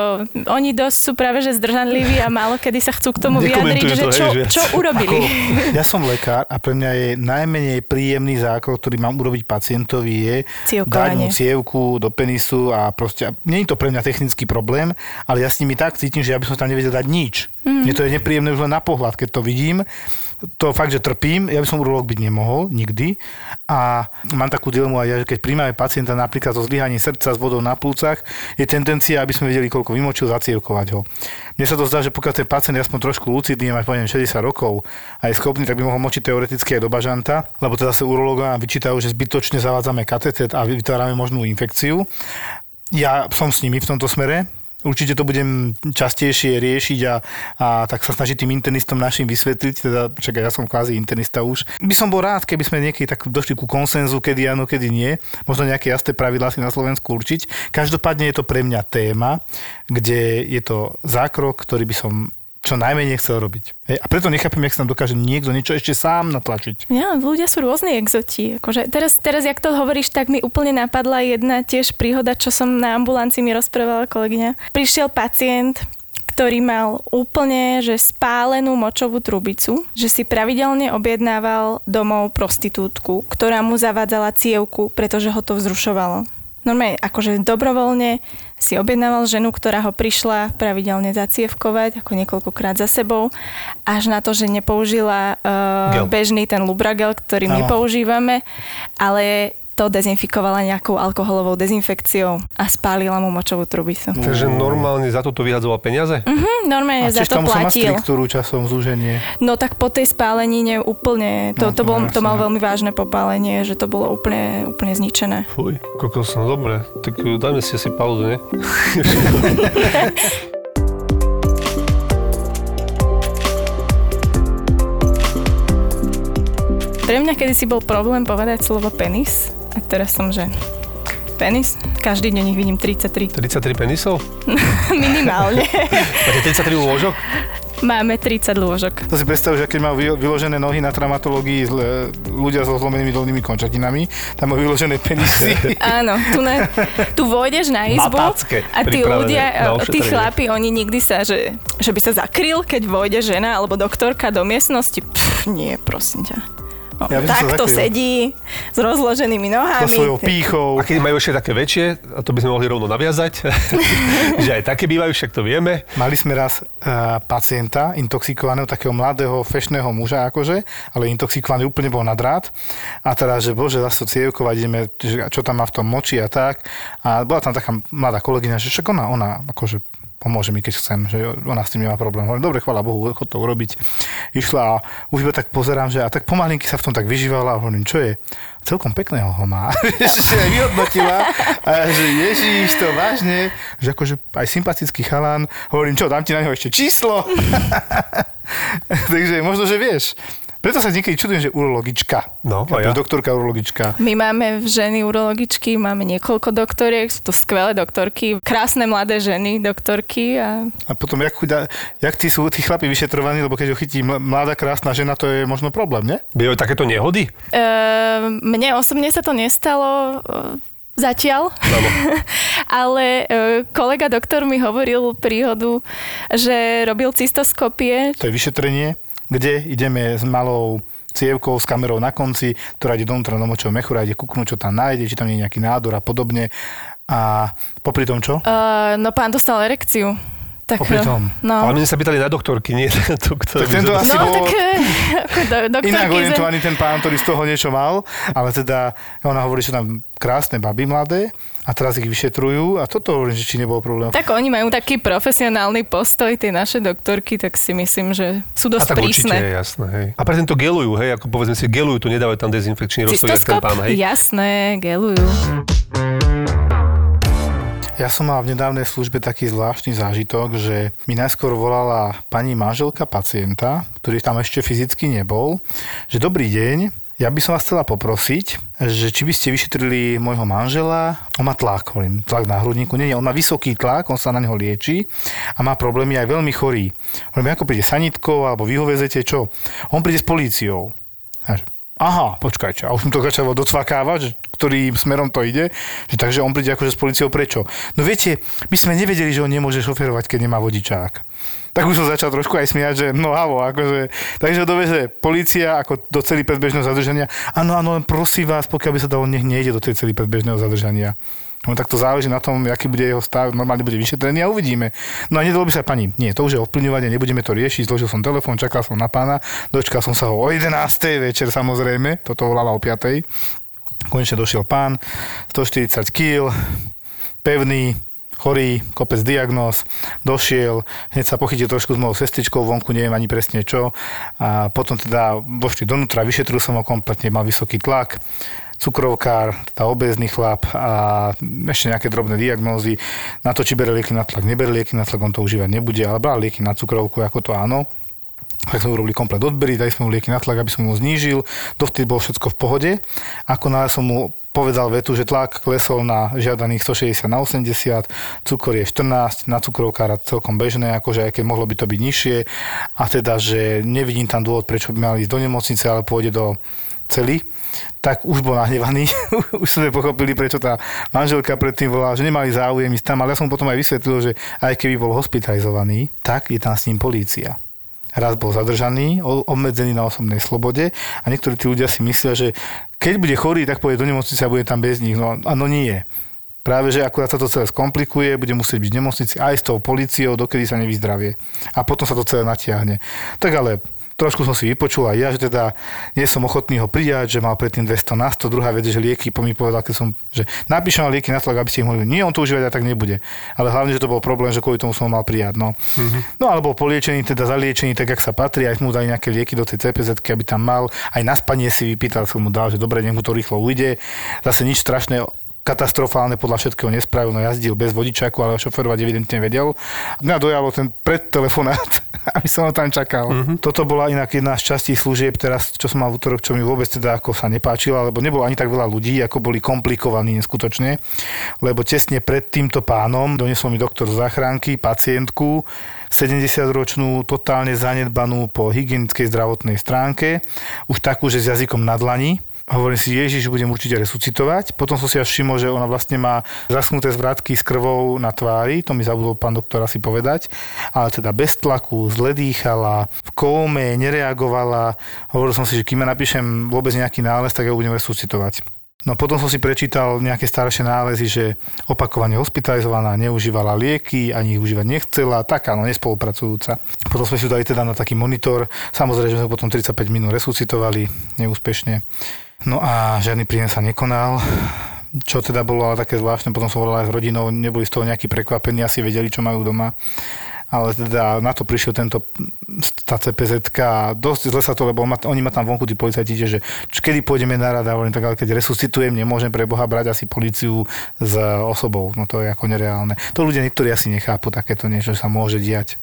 Oni dosť sú práve že zdržanliví a málo kedy sa chcú k tomu vyjadriť, že čo, že- čo urobili. Ja som lekár a pre mňa je najmenej príjemný zákrok, ktorý mám urobiť pacientovi je dať mu cievku do penisu a proste, nie je to pre mňa technický problém, ale ja s nimi tak cítim, že ja by som tam nevedel dať nič. Mm. Mne to je nepríjemné už len na pohľad, keď to vidím. To fakt, že trpím, ja by som urológ byť nemohol, nikdy. A mám takú dilemu aj ja, že keď príjmame pacienta napríklad so zlyhaním srdca s vodou na plúcach, je tendencia, aby sme vedeli, koľko vymočil, zacievkovať ho. Mne sa to zdá, že pokiaľ ten pacient je aspoň trošku lucidný, má poviem 60 rokov a je schopný, tak by mohol močiť teoreticky aj do bažanta, lebo teda sa urológa vyčítajú, že zbytočne zavádzame katetet a vytvárame možnú infekciu. Ja som s nimi v tomto smere, Určite to budem častejšie riešiť a, a tak sa snažiť tým internistom našim vysvetliť, teda čakaj, ja som kvázi internista už. By som bol rád, keby sme niekedy tak došli ku konsenzu, kedy áno, kedy nie. Možno nejaké jasné pravidlá si na Slovensku určiť. Každopádne je to pre mňa téma, kde je to zákrok, ktorý by som čo najmenej chcel robiť. Hej, a preto nechápem, jak sa tam dokáže niekto niečo ešte sám natlačiť. Ja, ľudia sú rôzni exoti. Akože teraz, teraz, jak to hovoríš, tak mi úplne napadla jedna tiež príhoda, čo som na ambulancii mi rozprávala kolegyňa. Prišiel pacient, ktorý mal úplne že spálenú močovú trubicu, že si pravidelne objednával domov prostitútku, ktorá mu zavádzala cievku, pretože ho to vzrušovalo normálne akože dobrovoľne si objednával ženu, ktorá ho prišla pravidelne zacievkovať, ako niekoľkokrát za sebou, až na to, že nepoužila uh, bežný ten Lubragel, ktorý my používame, ale to dezinfikovala nejakou alkoholovou dezinfekciou a spálila mu močovú trubicu. Takže normálne za toto vyhadzoval peniaze? Mhm, normálne a za to platil. A štruktúru časom zúženie? No tak po tej spálenine úplne, to, no, to, bol, to mal veľmi vážne popálenie, že to bolo úplne, úplne zničené. Fuj, kokos, no dobre, tak dajme si asi pauzu, nie? Pre mňa kedy si bol problém povedať slovo penis a teraz som, že penis. Každý deň ich vidím 33. 33 penisov? Minimálne. Máte 33 lôžok? Máme 30 lôžok. To si predstav, že keď majú vyložené nohy na traumatológii ľudia so zlomenými dolnými končatinami, tam majú vyložené penisy. Áno, tu, na, tu vôjdeš na izbu Matácké, a tí ľudia, tí chlapi, oni nikdy sa, že, že by sa zakryl, keď vôjde žena alebo doktorka do miestnosti. Pff, nie, prosím ťa. No, ja takto sedí s rozloženými nohami. So svojou pýchou. A keď majú ešte také väčšie, a to by sme mohli rovno naviazať, že aj také bývajú, však to vieme. Mali sme raz uh, pacienta, intoxikovaného, takého mladého, fešného muža akože, ale intoxikovaný úplne bol na drát. A teraz, že bože, zase cievkovať ideme, čo tam má v tom moči a tak. A bola tam taká mladá kolegyňa, že však ona, ona akože pomôže mi, keď chcem, že ona s tým nemá problém. Hovorím, dobre, chvála Bohu, chod to urobiť. Išla a už iba tak pozerám, že a tak pomalinky sa v tom tak vyžívala a hovorím, čo je? Celkom pekného ho má. aj vyhodnotila a že ježíš, to vážne, že akože aj sympatický chalán. Hovorím, čo, dám ti na neho ešte číslo. Takže možno, že vieš. Preto sa niekedy čudujem, že urologička. No, a ja. Doktorka urologička. My máme ženy urologičky, máme niekoľko doktoriek, sú to skvelé doktorky, krásne mladé ženy doktorky. A, a potom, jak, chuda, jak tí sú tí chlapi vyšetrovaní, lebo keď ho chytí mladá krásna žena, to je možno problém, ne? Bývajú takéto nehody? E, mne osobne sa to nestalo. E, Zatiaľ. Ale e, kolega doktor mi hovoril príhodu, že robil cystoskopie. To je vyšetrenie kde ideme s malou cievkou s kamerou na konci, ktorá ide dovnútra do močového mechúra, ide kúknúť, čo tam nájde, či tam nie je nejaký nádor a podobne. A popri tom čo? Uh, no pán dostal erekciu. Tak, Popri tom. No. Ale my sme sa pýtali na doktorky, nie na doktor. Tak tento asi no, bol tak, ako do, doktorky inak orientovaný ten pán, ktorý z toho niečo mal, ale teda ona hovorí, že tam krásne baby mladé a teraz ich vyšetrujú a toto hovorím, že či nebolo problém. Tak oni majú taký profesionálny postoj, tie naše doktorky, tak si myslím, že sú dosť a tak prísne. Určite, jasné, hej. A pre to gelujú, hej, ako povedzme si, gelujú, tu nedávajú tam dezinfekčný rozsoj, ten pán, hej. Jasné, gelujú. Ja som mal v nedávnej službe taký zvláštny zážitok, že mi najskôr volala pani manželka pacienta, ktorý tam ešte fyzicky nebol, že dobrý deň, ja by som vás chcela poprosiť, že či by ste vyšetrili môjho manžela, on má tlak, hovorím, tlak na hrudníku, nie, nie, on má vysoký tlak, on sa na neho lieči a má problémy aj veľmi chorý. Hovorím, ako príde sanitkou, alebo vy čo? On príde s políciou. Aha, počkajte, a už mu to začalo docvakávať, že ktorým smerom to ide, že takže on príde akože s policiou prečo? No viete, my sme nevedeli, že on nemôže šoferovať, keď nemá vodičák. Tak už som začal trošku aj smiať, že no havo, akože, takže doveze policia ako do celý predbežného zadržania. Áno, áno, prosím vás, pokiaľ by sa dalo, nech nejde do tej celý predbežného zadržania. No tak to záleží na tom, aký bude jeho stav, normálne bude vyšetrený a uvidíme. No a nedalo by sa pani, nie, to už je ovplyvňovanie, nebudeme to riešiť, zložil som telefón, čakal som na pána, dočkal som sa ho o 11. večer samozrejme, toto volala o 5. Konečne došiel pán, 140 kg, pevný, chorý, kopec diagnóz, došiel, hneď sa pochytil trošku s mojou sestričkou vonku, neviem ani presne čo. A potom teda vošli donútra, vyšetril som ho kompletne, mal vysoký tlak, cukrovkár, teda obézny chlap a ešte nejaké drobné diagnózy. Na to, či bere lieky na tlak, nebere lieky na tlak, on to užívať nebude, ale bral lieky na cukrovku, ako to áno. Tak sme urobili komplet odbery, dali sme mu lieky na tlak, aby som mu znížil. Dovtedy bolo všetko v pohode. Ako náhle som mu povedal vetu, že tlak klesol na žiadaných 160 na 80, cukor je 14, na cukrovkára celkom bežné, akože aj keď mohlo by to byť nižšie. A teda, že nevidím tam dôvod, prečo by mal ísť do nemocnice, ale pôjde do celý, tak už bol nahnevaný. už sme pochopili, prečo tá manželka predtým volala, že nemali záujem ísť tam, ale ja som potom aj vysvetlil, že aj keby bol hospitalizovaný, tak je tam s ním polícia. Raz bol zadržaný, obmedzený na osobnej slobode a niektorí tí ľudia si myslia, že keď bude chorý, tak pôjde do nemocnice a bude tam bez nich. No, no nie. Práve, že akurát sa to celé skomplikuje, bude musieť byť v nemocnici aj s tou policiou, dokedy sa nevyzdravie. A potom sa to celé natiahne. Tak ale Trošku som si vypočul aj ja, že teda nie som ochotný ho prijať, že mal predtým 200 na 100. Druhá vec, že lieky, po mi povedal, keď som, že napíšem na lieky na tlak, aby ste ich mohli. Nie, on to užívať a tak nebude. Ale hlavne, že to bol problém, že kvôli tomu som ho mal prijať. No, mm-hmm. no ale bol poliečený, teda zaliečený, tak jak sa patrí, aj mu dali nejaké lieky do tej CPZ, aby tam mal. Aj na spanie si vypýtal, som mu dal, že dobre, nech mu to rýchlo ujde. Zase nič strašné katastrofálne podľa všetkého nespravil, no jazdil bez vodičaku, ale šoferovať evidentne vedel. Mňa dojalo ten predtelefonát, aby som ho tam čakal. Mm-hmm. Toto bola inak jedna z častí služieb teraz, čo som mal v útorok, čo mi vôbec teda ako sa nepáčilo, lebo nebolo ani tak veľa ľudí, ako boli komplikovaní neskutočne, lebo tesne pred týmto pánom doniesol mi doktor z záchranky pacientku, 70-ročnú, totálne zanedbanú po hygienickej zdravotnej stránke, už takú, že s jazykom na dlani, Hovorím si, Ježiš, budem určite resuscitovať. Potom som si až všimol, že ona vlastne má zaschnuté zvratky s krvou na tvári, to mi zabudol pán doktor asi povedať, ale teda bez tlaku, zle dýchala, v kóme, nereagovala. Hovoril som si, že kým ja napíšem vôbec nejaký nález, tak ja budem resuscitovať. No potom som si prečítal nejaké staršie nálezy, že opakovane hospitalizovaná, neužívala lieky, ani ich užívať nechcela, taká, no nespolupracujúca. Potom sme si dali teda na taký monitor, samozrejme, sme potom 35 minút resuscitovali neúspešne. No a žiadny príjem sa nekonal čo teda bolo ale také zvláštne, potom som volal aj s rodinou, neboli z toho nejakí prekvapení, asi vedeli, čo majú doma. Ale teda na to prišiel tento, tá CPZ a dosť zle sa to, lebo ma, oni ma tam vonku, tí policajti, že kedy pôjdeme na rada, hovorím, tak ale keď resuscitujem, nemôžem pre Boha brať asi policiu s osobou, no to je ako nereálne. To ľudia niektorí asi nechápu takéto niečo, sa môže diať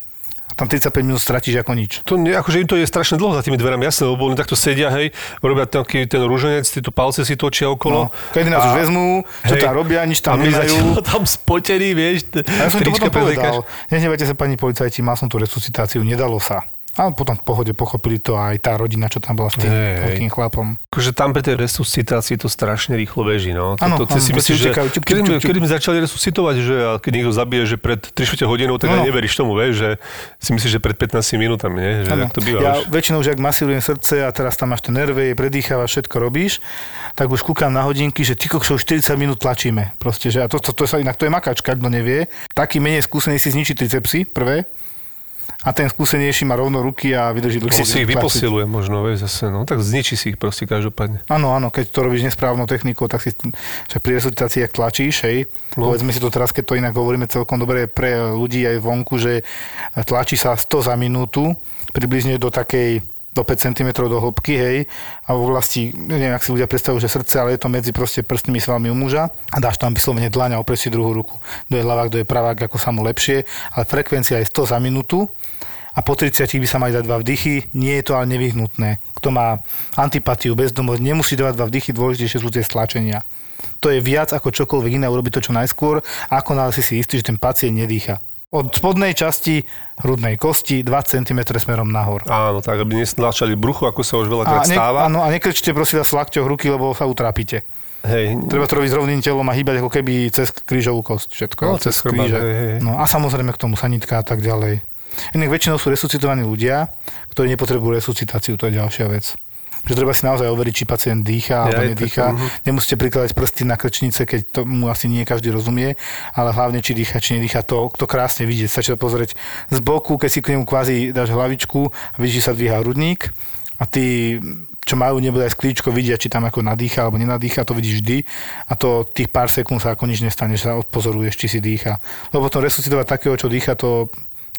tam 35 minút stratíš ako nič. To nie, akože im to je strašne dlho za tými dverami, jasné, lebo oni takto sedia, hej, robia taký ten rúženec, tieto palce si točia okolo. No, kedy nás a, už vezmú, čo tam robia, nič tam nemajú. tam spotený, vieš, a ja som to potom povedal. Nehnevajte sa, pani policajti, mal som tú resuscitáciu, nedalo sa. A potom v pohode pochopili to aj tá rodina, čo tam bola s tým veľkým chlapom. Akože tam pri tej resuscitácii to strašne rýchlo beží. No. Ano, to, to, si myslíš, že čup, čup, kedy, čup, čup. kedy sme začali resuscitovať, že keď niekto zabije, že pred 3 hodinou, tak no, neveríš tomu, vieš, že si myslíš, že pred 15 minútami, nie? Že to býva, ja už. väčšinou, že ak masírujem srdce a teraz tam máš ten nervy, predýchávaš, všetko robíš, tak už kúkam na hodinky, že ty kokšov 40 minút tlačíme. Proste, že a to, to, to, to, inak to je makačka, kto nevie. Taký menej skúsený si zničí tricepsy, prvé a ten skúsenejší má rovno ruky a vydrží dlhšie. si ich vyposiluje možno, vieš, zase, no, tak zničí si ich proste každopádne. Áno, áno, keď to robíš nesprávnou technikou, tak si, že pri resuscitácii, ak tlačíš, hej, no. povedzme si to teraz, keď to inak hovoríme celkom dobre pre ľudí aj vonku, že tlačí sa 100 za minútu, približne do takej do 5 cm do hĺbky, hej, a v oblasti, neviem, ak si ľudia predstavujú, že srdce, ale je to medzi proste prstnými svalmi u muža a dáš tam vyslovene dlaň a si druhú ruku. Kto je ľavák, kto je pravák, ako sa mu lepšie, ale frekvencia je 100 za minútu a po 30 by sa mali dať dva vdychy, nie je to ale nevyhnutné. Kto má antipatiu, bezdomosť, nemusí dávať dva vdychy, dôležitejšie sú tie stlačenia. To je viac ako čokoľvek iné, urobiť to čo najskôr, ako náhle si si istý, že ten pacient nedýcha. Od spodnej časti hrudnej kosti 2 cm smerom nahor. Áno, tak aby nestlačali bruchu, ako sa už veľakrát ne, stáva. Áno, a nekrčte prosím vás lakťoch ruky, lebo sa utrápite. Hej. Treba to robiť s rovným telom a hýbať ako keby cez krížovú kosť. Všetko. No, cez, cez kríže. Hej, hej. No a samozrejme k tomu sanitka a tak ďalej. Inak väčšinou sú resuscitovaní ľudia, ktorí nepotrebujú resuscitáciu, to je ďalšia vec. že treba si naozaj overiť, či pacient dýcha alebo tak, nedýcha. mhm. Nemusíte prikladať prsty na krčnice, keď to mu asi nie každý rozumie, ale hlavne, či dýcha, či nedýcha, to, to krásne vidieť. Stačí to pozrieť z boku, keď si k nemu kvázi dáš hlavičku a vidíš, že sa dvíha hrudník a tí, čo majú nebude aj sklíčko, vidia, či tam ako nadýcha alebo nenadýcha, to vidíš vždy a to tých pár sekúnd sa ako nič nestane, že sa odpozoruješ, či si dýcha. Lebo potom resuscitovať takého, čo dýcha, to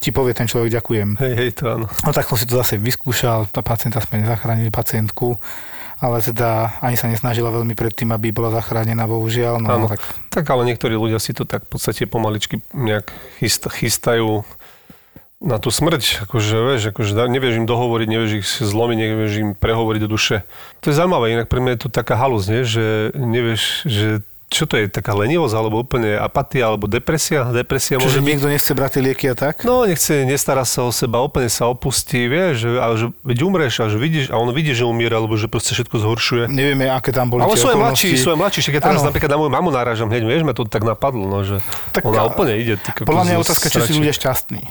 ti povie ten človek ďakujem. Hej, hej, to áno. No tak som si to zase vyskúšal, tá pacienta sme nezachránili pacientku, ale teda ani sa nesnažila veľmi predtým, aby bola zachránená, bohužiaľ. No, Áno. tak Tak ale niektorí ľudia si to tak v podstate pomaličky nejak chyst, chystajú na tú smrť, akože, vieš, akože nevieš im dohovoriť, nevieš ich zlomiť, nevieš im prehovoriť do duše. To je zaujímavé, inak pre mňa je to taká halus, nie? že nevieš, že čo to je, taká lenivosť, alebo úplne apatia, alebo depresia? Depresia Čiže môže byť. niekto nechce brať tie lieky a tak? No, nechce, nestará sa o seba, úplne sa opustí, vieš, ale že veď umreš a že vidíš, a on vidí, že umiera, alebo že proste všetko zhoršuje. Nevieme, aké tam boli Ale sú aj mladší, sú aj mladší, ja teraz Áno. napríklad na moju mamu náražam hneď, vieš, ma to tak napadlo, no, že Tak ona a- úplne ide. Podľa mňa je otázka, či sú ľudia šťastní.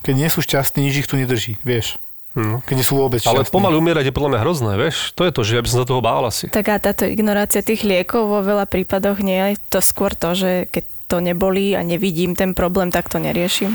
Keď nie sú šťastní, nič ich tu nedrží, vieš. Keď nie sú vôbec Ale šťastní. pomaly umierať je podľa mňa hrozné, vieš? To je to, že ja by som sa toho bál asi. Taká táto ignorácia tých liekov vo veľa prípadoch nie je to skôr to, že keď to nebolí a nevidím ten problém, tak to neriešim.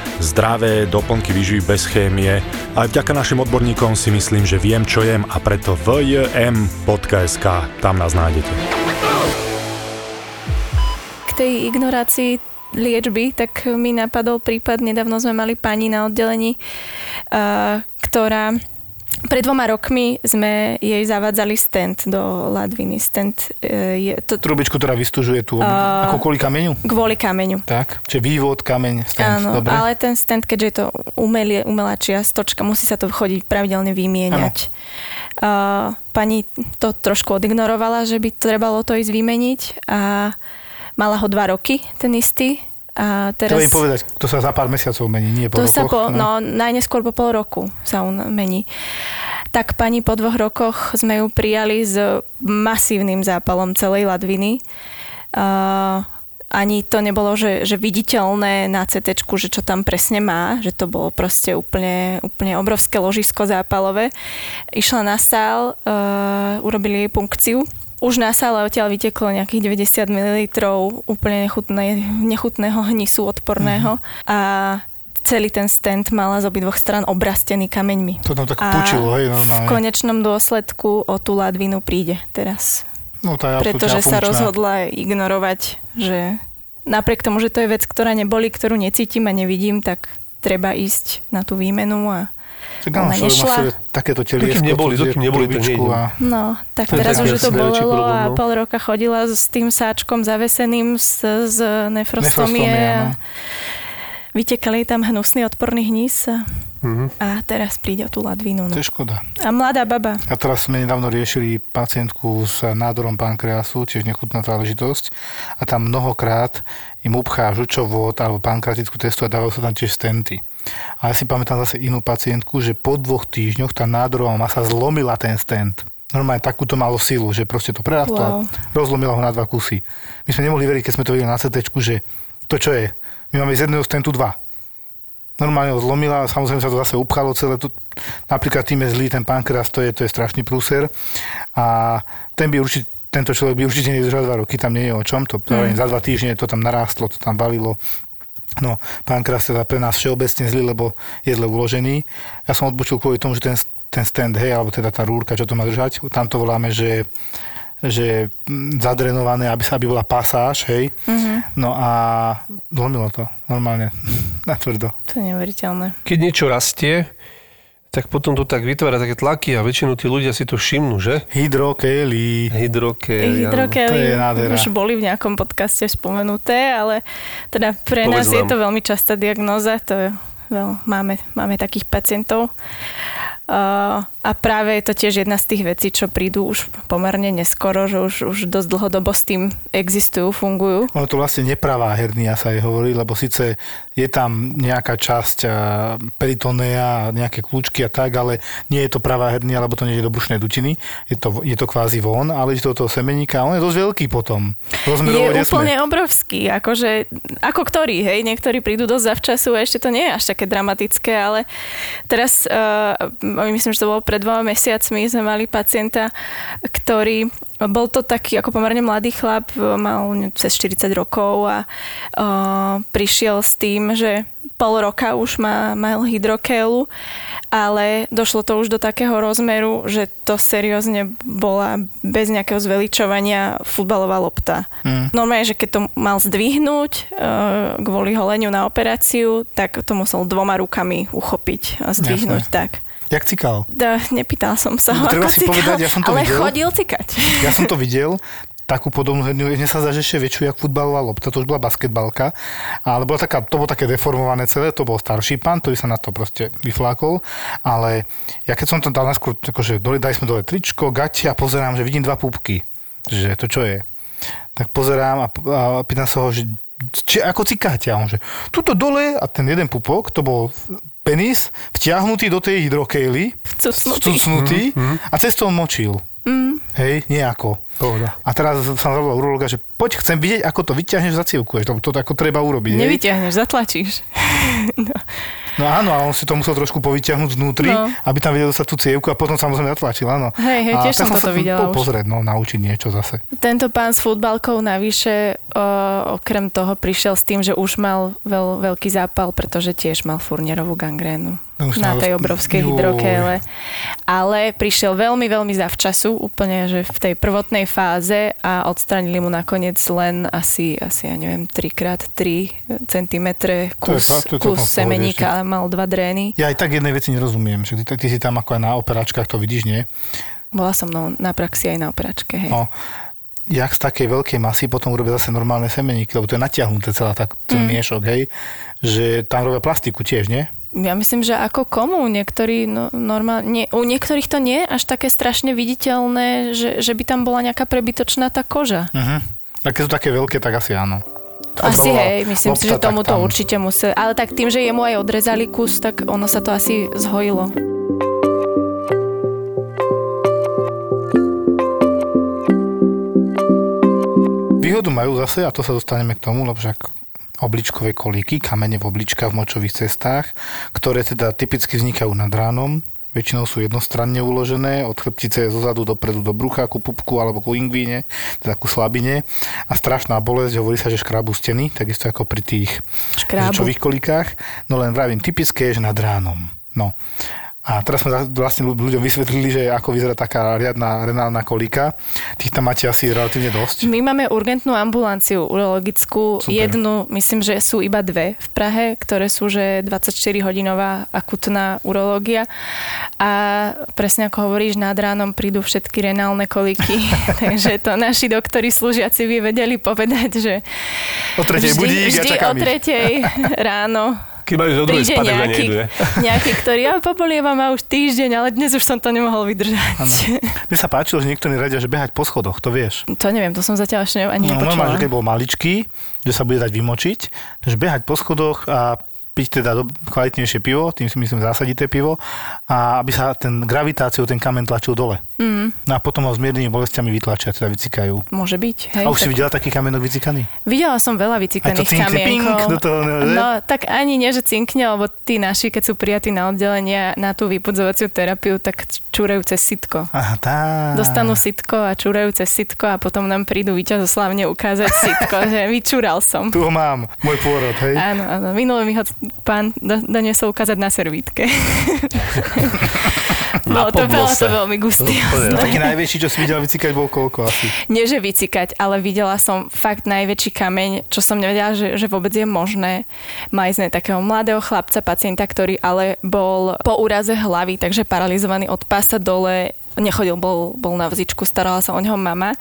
zdravé doplnky výživy bez chémie. Aj vďaka našim odborníkom si myslím, že viem, čo jem a preto vjm.sk, tam nás nájdete. K tej ignorácii liečby, tak mi napadol prípad, nedávno sme mali pani na oddelení, ktorá pred dvoma rokmi sme jej zavádzali stent do ladviny. Stent uh, je to Trubičku, ktorá vystúžuje tú, A- ako kvôli kameňu? kvôli kameňu. Tak, čiže vývod, kameň, stent, Áno, dobre? ale ten stent, keďže je to umelie, umelá čiastočka, musí sa to chodiť pravidelne vymieňať. Uh, pani to trošku odignorovala, že by trebalo to ísť vymeniť a mala ho dva roky, ten istý. A teraz... im povedať, to sa za pár mesiacov mení, nie po To sa po, rokoch. no, najneskôr po pol roku sa on mení. Tak pani po dvoch rokoch sme ju prijali s masívnym zápalom celej ladviny. Uh, ani to nebolo, že, že viditeľné na CT, že čo tam presne má, že to bolo proste úplne, úplne obrovské ložisko zápalové. Išla na sál, uh, urobili jej punkciu. Už na sále odtiaľ vyteklo nejakých 90 ml úplne nechutné, nechutného hnisu odporného a celý ten stent mala z obidvoch stran obrastený kameňmi. To tam tak A pučilo, hej, v normálne. konečnom dôsledku o tú ladvinu príde teraz. No, tá je Pretože sa rozhodla ignorovať, že napriek tomu, že to je vec, ktorá neboli, ktorú necítim a nevidím, tak treba ísť na tú výmenu a Tak áno, nešla. sebe takéto teliesko, Dokým neboli, dokým neboli, tak trubičku nejde. a... No, tak To teraz už to bolelo a pol roka chodila s tým sáčkom zaveseným z, z nefrostomie vytekali tam hnusný odporný hnis a, Mhm. a teraz príde o tú ladvinu. No. To je škoda. A mladá baba. A teraz sme nedávno riešili pacientku s nádorom pankreasu, tiež nechutná záležitosť. A tam mnohokrát im upchá žučovod alebo pankratickú testu a dávajú sa tam tiež stenty. A ja si pamätám zase inú pacientku, že po dvoch týždňoch tá nádorová masa zlomila ten stent. Normálne takúto malo silu, že proste to prerastlo a Wow. rozlomila ho na dva kusy. My sme nemohli veriť, keď sme to videli na CT, že to čo je? My máme z jedného stentu dva normálne ho zlomila, samozrejme sa to zase upchalo celé. Tu, napríklad tým je zlý ten pankreas, to je, to je strašný prúser. A ten by určite, tento človek by určite nevydržal dva roky, tam nie je o čom. To, mm. Za dva týždne to tam narástlo, to tam valilo. No, pankreas teda pre nás všeobecne zlý, lebo je zle uložený. Ja som odbočil kvôli tomu, že ten, ten stand, hej, alebo teda tá rúrka, čo to má držať, tam to voláme, že že zadrenované, aby sa aby bola pasáž, hej. Mm-hmm. No a zlomilo to, normálne, na tvrdo. To je neuveriteľné. Keď niečo rastie, tak potom to tak vytvára také tlaky a väčšinu tí ľudia si to všimnú, že? Hydrokely. Hydrokel. Hydrokely to je nádhera. už boli v nejakom podcaste spomenuté, ale teda pre Povedz nás je nám. to veľmi častá diagnóza, to je, veľ, máme, máme takých pacientov. Uh, a práve je to tiež jedna z tých vecí, čo prídu už pomerne neskoro, že už, už dosť dlhodobo s tým existujú, fungujú. Ono to vlastne nepravá hernia sa jej hovorí, lebo síce je tam nejaká časť a, peritonea, nejaké kľúčky a tak, ale nie je to pravá hernia, lebo to nie je do brušnej dutiny. Je to, je to kvázi von, ale je to toho semeníka a on je dosť veľký potom. Rozmerovo je úplne obrovský, akože, ako ktorý, hej, niektorí prídu dosť zavčasu a ešte to nie je až také dramatické, ale teraz, uh, myslím, že to bolo pred dvoma mesiacmi, sme mali pacienta, ktorý bol to taký ako pomerne mladý chlap, mal cez 40 rokov a uh, prišiel s tým, že pol roka už má, mal hydrokélu, ale došlo to už do takého rozmeru, že to seriózne bola bez nejakého zveličovania futbalová lopta. Mm. Normálne, že keď to mal zdvihnúť uh, kvôli holeniu na operáciu, tak to musel dvoma rukami uchopiť a zdvihnúť Jasné. tak. Jak cikal? Da, nepýtal som sa ho, No, treba si cikal, povedať, ja som to ale videl. chodil cikať. Ja som to videl, takú podobnú herniu, mne sa zdá, že ešte väčšiu, jak futbalová lopta, to už bola basketbalka, ale bola taká, to bolo také deformované celé, to bol starší pán, ktorý sa na to proste vyflákol, ale ja keď som to dal naskôr, akože dole, dali sme dole tričko, gate a pozerám, že vidím dva púbky, že to čo je. Tak pozerám a, a pýtam sa ho, že či, ako cikáte? A on že, tuto dole a ten jeden pupok, to bol penis vtiahnutý do tej hydrokejly, Vcucnutý. vcucnutý a cez to on močil. Mm. Hej, nejako. Pohoda. A teraz som zavolal urologa, že poď, chcem vidieť, ako to vyťahneš za cievku. To, to ako treba urobiť. hej. Nevyťahneš, zatlačíš. no. No áno, a on si to musel trošku povyťahnuť znútri, No. aby tam vedel dostať tú cievku a potom samozrejme zatlačil, áno. Hej, hej, tiež tak som toto sa videla po- pozrieť, no, naučiť niečo zase. Tento pán s futbalkou navyše o, okrem toho prišiel s tým, že už mal veľ, veľký zápal, pretože tiež mal furnierovú gangrénu No na tej obrovskej hydrokéle. Ale prišiel veľmi, veľmi zavčasu, úplne, že v tej prvotnej fáze a odstranili mu nakoniec len asi, asi ja neviem, 3x3 cm kus, fakt, to je kus semeníka, ale mal dva drény. Ja aj tak jednej veci nerozumiem, že ty, ty si tam ako aj na operačkách to vidíš, nie? Bola som mnou na praxi aj na operačke, hej. No, jak z takej veľkej masy potom urobia zase normálne semeníky, lebo to je natiahnuté celá tak, ten Mm. miešok, hej? Že tam robia plastiku tiež, nie? Ja myslím, že ako komu, niektorí no, normálne, nie, u niektorých to nie je až také strašne viditeľné, že, že by tam bola nejaká prebytočná tá koža. Uh-huh. A keď sú také veľké, tak asi áno. Ak Asi hej, myslím si, lopta, že tomu tak to určite musel. Ale tak tým, že jemu aj odrezali kus, tak ono sa to asi zhojilo. Výhodu majú zase, a to sa dostaneme k tomu, lebo však obličkové kolíky, kamene v obličkách v močových cestách, ktoré teda typicky vznikajú nad ránom, väčšinou sú jednostranne uložené, od chrbtice zozadu dopredu do brucha, ku pupku alebo ku ingvíne, teda ku slabine. A strašná bolesť, hovorí sa, že škrábu steny, takisto ako pri tých Škrábu. žlčových kolikách. No len vravím, typické je, že nad ránom. No. A teraz sme vlastne ľu- ľuďom vysvetlili, že ako vyzerá taká riadna renálna kolika. Tých tam máte asi relatívne dosť. My máme urgentnú ambulanciu urologickú, Super. jednu, myslím, že sú iba dve v Prahe, ktoré sú, že 24-hodinová akutná urológia a presne ako hovoríš, nad ránom prídu všetky renálne koliky, takže to naši doktori slúžiaci by vedeli povedať, že O tretej vždy, budík a vždy čakám o tretej ráno Majú zo druhej príde spadek a nejaký, nejdu, ne? nejaký, ktorý, ja pobolieva ma už týždeň, ale dnes už som to nemohol vydržať. Mne sa páčilo, že niektorí radia, že behať po schodoch, to vieš. To neviem, to som zatiaľ ešte ani No, nepočula. normálne, že keď bol maličký, že sa bude dať vymočiť, že behať po schodoch a piť teda kvalitnejšie pivo, tým si myslím zásadité pivo, a aby sa ten gravitáciou ten kamen tlačil dole. Mm, No a potom ho s miernymi bolestiami vytlačia, teda vycikajú. môže byť. Hej, A už si tak- videla taký kamenok vycikaný? Videla som veľa vycikaných kamienkov. do toho, no, no, tak ani nie, že cinkne, lebo tí naši, keď sú prijatí na oddelenia na tú vypudzovaciu terapiu, tak čúrajú cez sitko. Aha, tá. Dostanú sitko a čúrajú cez sitko a potom nám prídu víťazoslavne ukázať sitko, že vyčúral som. Tu ho mám, môj pôrod, hej. Áno, áno. Minule mi ho pán do- doniesol ukázať na servítke. Na no, to bolo to veľmi gustý. Úplne, Taký najväčší, čo si videl vycikať, bol koľko asi? Nie, že vycikať, ale videla som fakt najväčší kameň, čo som nevedela, že, že vôbec je možné. Mali sme takého mladého chlapca, pacienta, ktorý ale bol po úraze hlavy, takže paralizovaný od pása dole, nechodil, bol, bol na vzičku, starala sa o neho mama.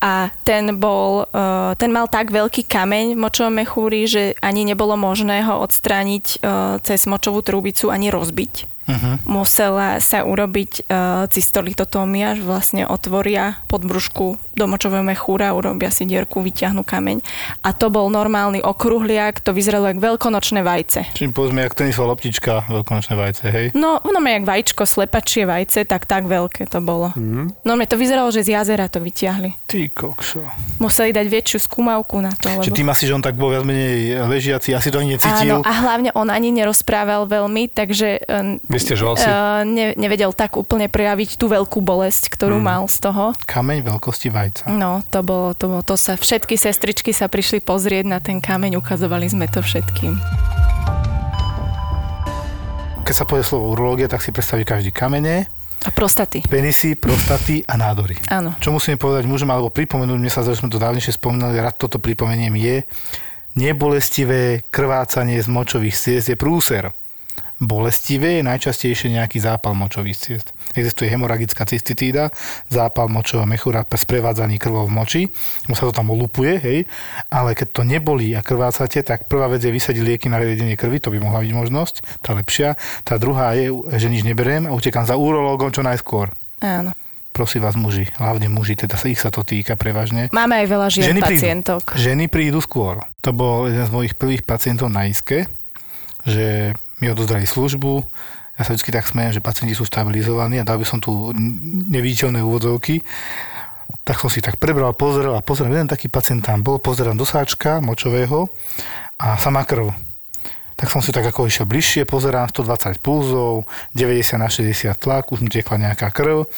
A ten bol, uh, ten mal tak veľký kameň v močovom mechúri, že ani nebolo možné ho odstrániť uh, cez močovú trúbicu, ani rozbiť. Uh-huh. Musela sa urobiť uh, cystolitotómia, že vlastne otvoria podbrušku do močového mechúra, urobia si dierku, vyťahnú kameň. A to bol normálny okruhliak, to vyzeralo ako veľkonočné vajce. Čiže povedzme, jak tenisová loptička, veľkonočné vajce, hej? No, no jak vajíčko, slepačie vajce, tak tak veľké to bolo. Mm. No, mne to vyzeralo, že z jazera to vyťahli. Ty kokšo. Museli dať väčšiu skúmavku na to. Lebo... Čiže tým asi, že on tak bol viac menej ležiaci, asi to ani necítil. Áno, a hlavne on ani nerozprával veľmi, takže uh, Vysťažoval si? uh, ne, nevedel tak úplne prejaviť tú veľkú bolesť, ktorú mm. mal z toho. Kameň veľkosti vajca. No, to bolo, to bolo, to sa, všetky sestričky sa prišli pozrieť na ten kameň, ukazovali sme to všetkým. Keď sa povie slovo urológia, tak si predstaví každý kamene, A prostaty. penisy, prostaty a nádory. Áno. Čo musíme povedať mužom, alebo pripomenúť, mne sa zdá, že sme to dávnejšie spomínali, rád toto pripomeniem, je nebolestivé krvácanie z močových ciest je prúser. Bolestivé je najčastejšie nejaký zápal močových ciest. Existuje hemoragická cystitída, zápal močového mechúra sprevádzaný krvou v moči, mu sa to tam olupuje, hej, ale keď to nebolí a krvácate, tak prvá vec je vysadiť lieky na riadenie krvi, to by mohla byť možnosť, tá lepšia. Tá druhá je, že nič neberiem a utekám za urológom čo najskôr. Áno. Prosím vás muži, hlavne muži, teda sa ich sa to týka prevažne. Máme aj veľa žien Ženy prídu. pacientok. Ženy prídu skôr. To bol jeden z mojich prvých pacientov na ISKE, že mi odozdali službu. Ja sa vždy tak smejem, že pacienti sú stabilizovaní a dal by som tu neviditeľné úvodzovky. Tak som si tak prebral, pozrel a pozrel. Jeden taký pacient tam bol, pozerám do sáčka močového a sama krv. Tak som si tak ako išiel bližšie, pozerám 120 pulzov, 90 na 60 tlak, už mi tiekla nejaká krv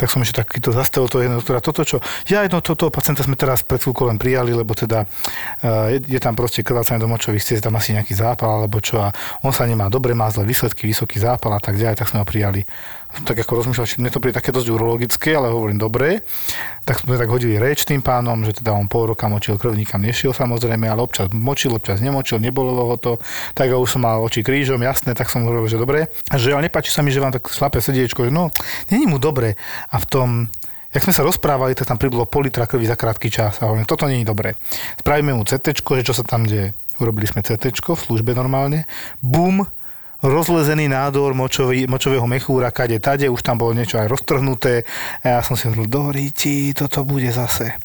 tak som ešte takýto zastavil toho jedného doktora. Toto, čo, ja jedno, toto pacienta sme teraz pred chvíľkou len prijali, lebo teda uh, je, je, tam proste krvácanie do močových ciest, tam asi nejaký zápal, alebo čo a on sa nemá dobre, má zlé výsledky, vysoký zápal a tak ďalej, tak sme ho prijali. Tak ako rozmýšľal, či mne to príde také dosť urologické, ale hovorím dobre. Tak sme tak hodili reč tým pánom, že teda on pol roka močil krv, nikam nešiel samozrejme, ale občas močil, občas nemočil, nebolo ho to. Tak už som mal oči krížom, jasné, tak som hovoril, že dobre. A že ale nepáči sa mi, že vám tak šlape srdiečko, že no, není mu dobre. A v tom Jak sme sa rozprávali, tak tam pribylo pol litra krvi za krátky čas. A hovorím, toto nie je dobré. Spravíme mu CT, že čo sa tam deje. Urobili sme CT v službe normálne. Bum, rozlezený nádor močový, močového mechúra, kade tade, už tam bolo niečo aj roztrhnuté. A ja som si hovoril, do ríti, toto bude zase.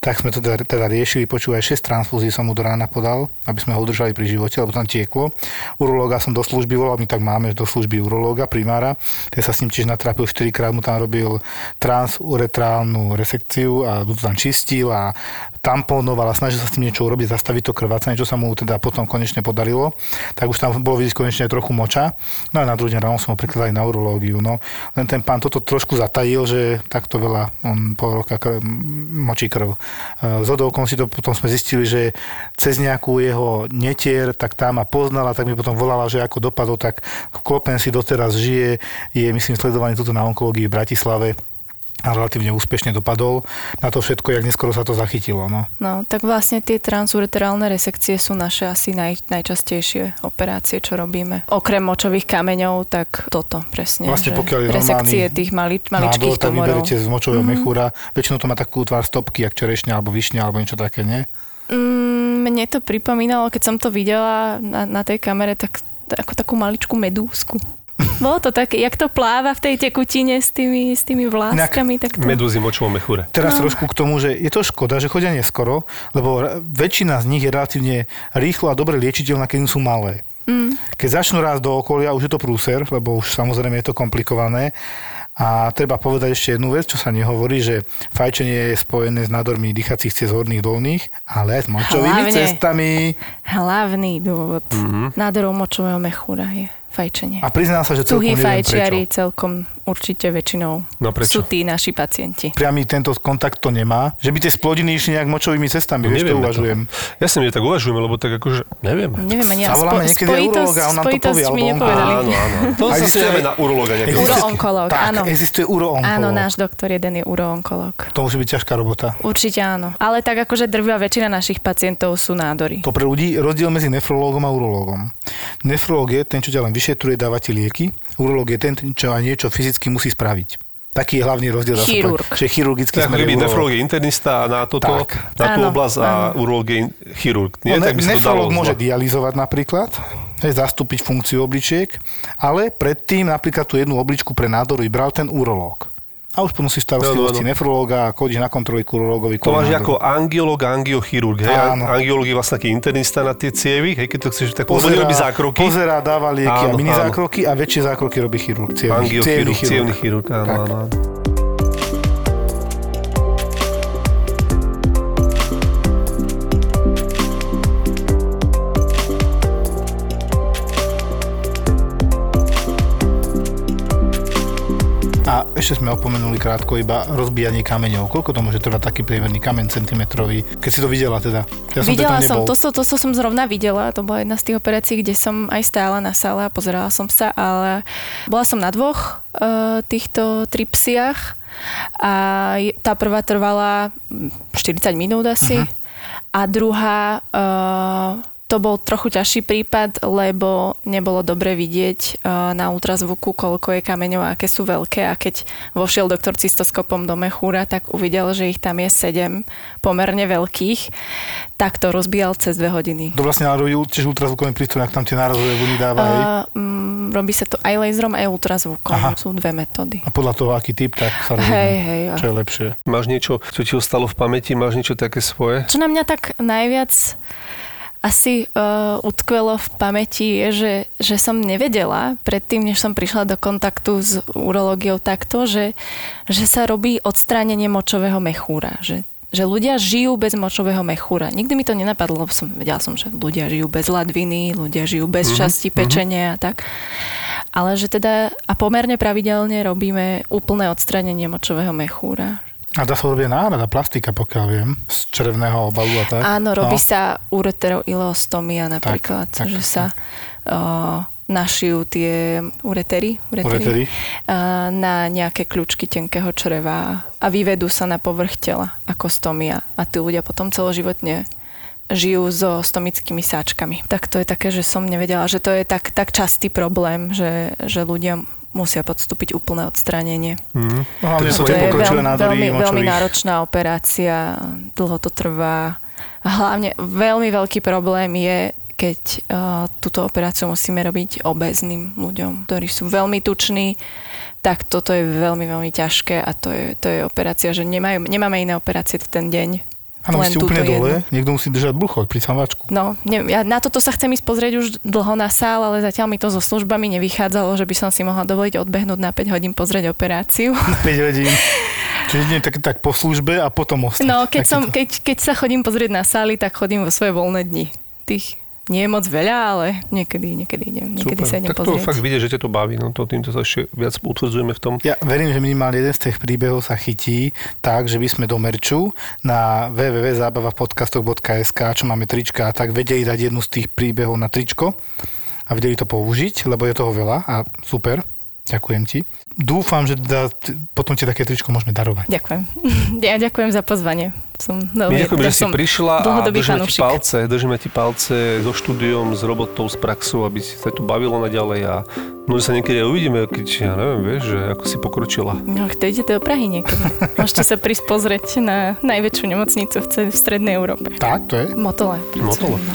Tak sme to teda, teda riešili, počúvaj, 6 transfúzií som mu do rána podal, aby sme ho udržali pri živote, lebo tam tieklo. Urológa som do služby volal, my tak máme do služby urológa, primára, ten sa s ním tiež natrapil, 4 krát mu tam robil transuretrálnu resekciu a to tam čistil a tamponoval a snažil sa s tým niečo urobiť, zastaviť to krvácanie, čo sa mu teda potom konečne podarilo. Tak už tam bolo vidieť konečne trochu moča. No a na druhý deň ráno som ho prekladali na urológiu. No. Len ten pán toto trošku zatajil, že takto veľa, on pol roka krv, močí krv. Z odovkom si to potom sme zistili, že cez nejakú jeho netier, tak tá ma poznala, tak mi potom volala, že ako dopadol, tak klopen si doteraz žije, je myslím sledovaný tuto na onkológii v Bratislave a relatívne úspešne dopadol. Na to všetko, jak neskoro sa to zachytilo. No. No, tak vlastne tie transureterálne resekcie sú naše asi naj, najčastejšie operácie, čo robíme. Okrem močových kameňov, tak toto presne. Vlastne pokiaľ je resekcie tých mali, maličkých Nádor, tak vyberete z močového mm-hmm. mechúra. Väčšinou to má takú tvár stopky, jak čerešňa alebo višňa alebo niečo také, nie? Mm, mne to pripomínalo, keď som to videla na, na tej kamere, tak ako takú maličkú medúsku. Bolo to také, jak to pláva v tej tekutine s tými, s tými vláskami, tak to... Medúzy močovom mechure. Teraz no. trošku k tomu, že je to škoda, že chodia neskoro, lebo väčšina z nich je relatívne rýchlo a dobre liečiteľná, keď sú malé. Mm. Keď začnú raz do okolia, už je to prúser, lebo už samozrejme je to komplikované. A treba povedať ešte jednu vec, čo sa nehovorí, že fajčenie je spojené s nádormi dýchacích ciest horných dolných, ale s močovými Hlavne. cestami. Hlavný dôvod mm-hmm. nádorov močového mechúra je fajčenie. A priznám sa, že celkom Tuhí fajčiari prečo. celkom určite väčšinou No prečo? sú tí naši pacienti. Priamy tento kontakt to nemá. Že by tie splodiny išli nejak močovými cestami, vieš, to uvažujem. Ja si že tak uvažujeme, lebo tak akože, neviem. Neviem ani ja, Zavoláme niekedy urológa, on nám to povie, alebo nepovedali. Áno, áno. To sa existuje- stiame na urologa nejakého. Uroonkológ, áno. existuje uroonkológ. Áno, náš doktor jeden je uroonkológ. To musí byť ťažká robota. Určite áno. Ale tak akože drvia väčšina našich pacientov sú nádory. To pre ľudí rozdiel medzi nefrológom a urológom. Nefrológ je ten, čo ťa len vyšetruje, dáva ti lieky. Urológ je ten, čo aj niečo fyzicky musí spraviť. Taký je hlavný rozdiel. Chirurg. povedať, Že chirurgický Tak smer je nefrológ internista a na, toto, Tak. na tú Áno, oblasť a urológ je chirurg. Nie, No, tak by sa to dalo môže dializovať napríklad, hej, zastúpiť funkciu obličiek, ale predtým napríklad tú jednu obličku pre nádory bral ten urológ. A už potom si starostlivosti Áno, áno. nefrológa a chodíš na kontroly k urológovi. To máš ako angiolog a angiochirurg. Hej? Áno. Angiolog je vlastne taký internista na tie cievy, hej, keď to chceš, tak pozerá, robí zákroky. Pozerá, dáva lieky a Áno, mini áno. zákroky a väčšie zákroky robí chirurg. Cievny, Angiochirurg, cievny chirurg, áno, Tak. áno, áno. A ešte sme opomenuli krátko iba rozbíjanie kameňov. Koľko to môže trvať taký priemerný kameň centimetrový? Keď si to videla teda. Ja som videla teda som, to, to, to, to som zrovna videla, to bola jedna z tých operácií, kde som aj stála na sále a pozerala som sa, ale bola som na dvoch uh, týchto tripsiach a tá prvá trvala mm, 40 minút asi uh-huh. a druhá uh, to bol trochu ťažší prípad, lebo nebolo dobre vidieť uh, na ultrazvuku, koľko je kameňov a aké sú veľké a keď vošiel doktor cystoskopom do mechúra, tak uvidel, že ich tam je sedem pomerne veľkých, tak to rozbíjal cez dve hodiny. To vlastne ale robí tiež ultrazvukový prístroj, ak tam tie nárazové vlny dáva. hej? Uh, mm, robí sa to aj laserom, aj ultrazvukom. Aha. Sú dve metódy. A podľa toho, aký typ, tak sa rozhodne, Hej, hej. čo je lepšie. Máš niečo, čo ti ostalo v pamäti? Máš niečo také svoje? Čo na mňa tak najviac asi uh, utkvelo v pamäti je, že, že som nevedela predtým, než som prišla do kontaktu s urológiou takto, že, že sa robí odstránenie močového mechúra. Že, že ľudia žijú bez močového mechúra. Nikdy mi to nenapadlo, som, vedela som, že ľudia žijú bez ladviny, ľudia žijú bez mm-hmm. časti pečenia a tak. Ale že teda, a pomerne pravidelne robíme úplné odstránenie močového mechúra. A dá sa urobiť náhrada plastika, pokiaľ viem, z čerevného obalu a tak. Áno, robí no. sa ureteroileostomia napríklad, tak, že tak. sa uh, našijú tie uretery, Uretery. uh, na nejaké kľúčky tenkého čreva a vyvedú sa na povrch tela ako stomia a tí ľudia potom celoživotne žijú so stomickými sáčkami. Tak to je také, že som nevedela, že to je tak, tak častý problém, že, že ľudia musia podstúpiť úplné odstránenie. No, hlavne To sú To tie je pokročilé veľmi, nádory veľmi, veľmi náročná operácia, dlho to trvá. A hlavne veľmi veľký problém je, keď uh, túto operáciu musíme robiť obezným ľuďom, ktorí sú veľmi tuční, tak toto je veľmi, veľmi ťažké a to je, to je operácia, že nemajú, nemáme iné operácie v ten deň. Áno, vy ste úplne dole, jednu. niekto musí držať brucho pri samvačku. No, neviem, ja na toto sa chcem ísť pozrieť už dlho na sál, ale zatiaľ mi to so službami nevychádzalo, že by som si mohla dovoliť odbehnúť na 5 hodín pozrieť operáciu. 5 hodín. Čiže nie tak, tak po službe a potom ostať. No, keď, som, to- keď, keď sa chodím pozrieť na sály, tak chodím vo svoje voľné dni. Tých nie je moc veľa, ale niekedy, niekedy idem, niekedy sa idem Tak to pozrieť. fakt vidie, že ťa to baví. No, to týmto sa ešte viac utvrdzujeme v tom. Ja verím, že minimálne jeden z tých príbehov sa chytí tak, že by sme do merču na www.zábavapodcastoch.sk, čo máme trička, tak vedeli dať jednu z tých príbehov na tričko a vedeli to použiť, lebo je toho veľa a super. Ďakujem ti. Dúfam, že teda t- potom ti také tričko môžeme darovať. Ďakujem. Ja ďakujem za pozvanie. Som veľmi, ďakujeme, ja že si prišla a držíme ti palce, držíme ti palce so štúdiom, s robotou, s praxou, aby si sa tu bavilo naďalej a možno sa niekedy uvidíme, keď, ja neviem, vieš, že ako si pokročila. No, to idete do Prahy niekedy. Môžete sa prísť pozrieť na najväčšiu nemocnicu v, v strednej Európe. Tak, to je. Motole. pracujem, Motole. No.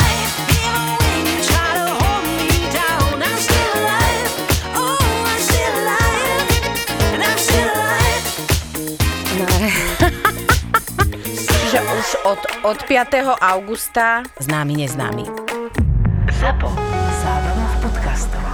od, od 5. augusta známy neznámy. Zapo. Zábrná v podcastovách.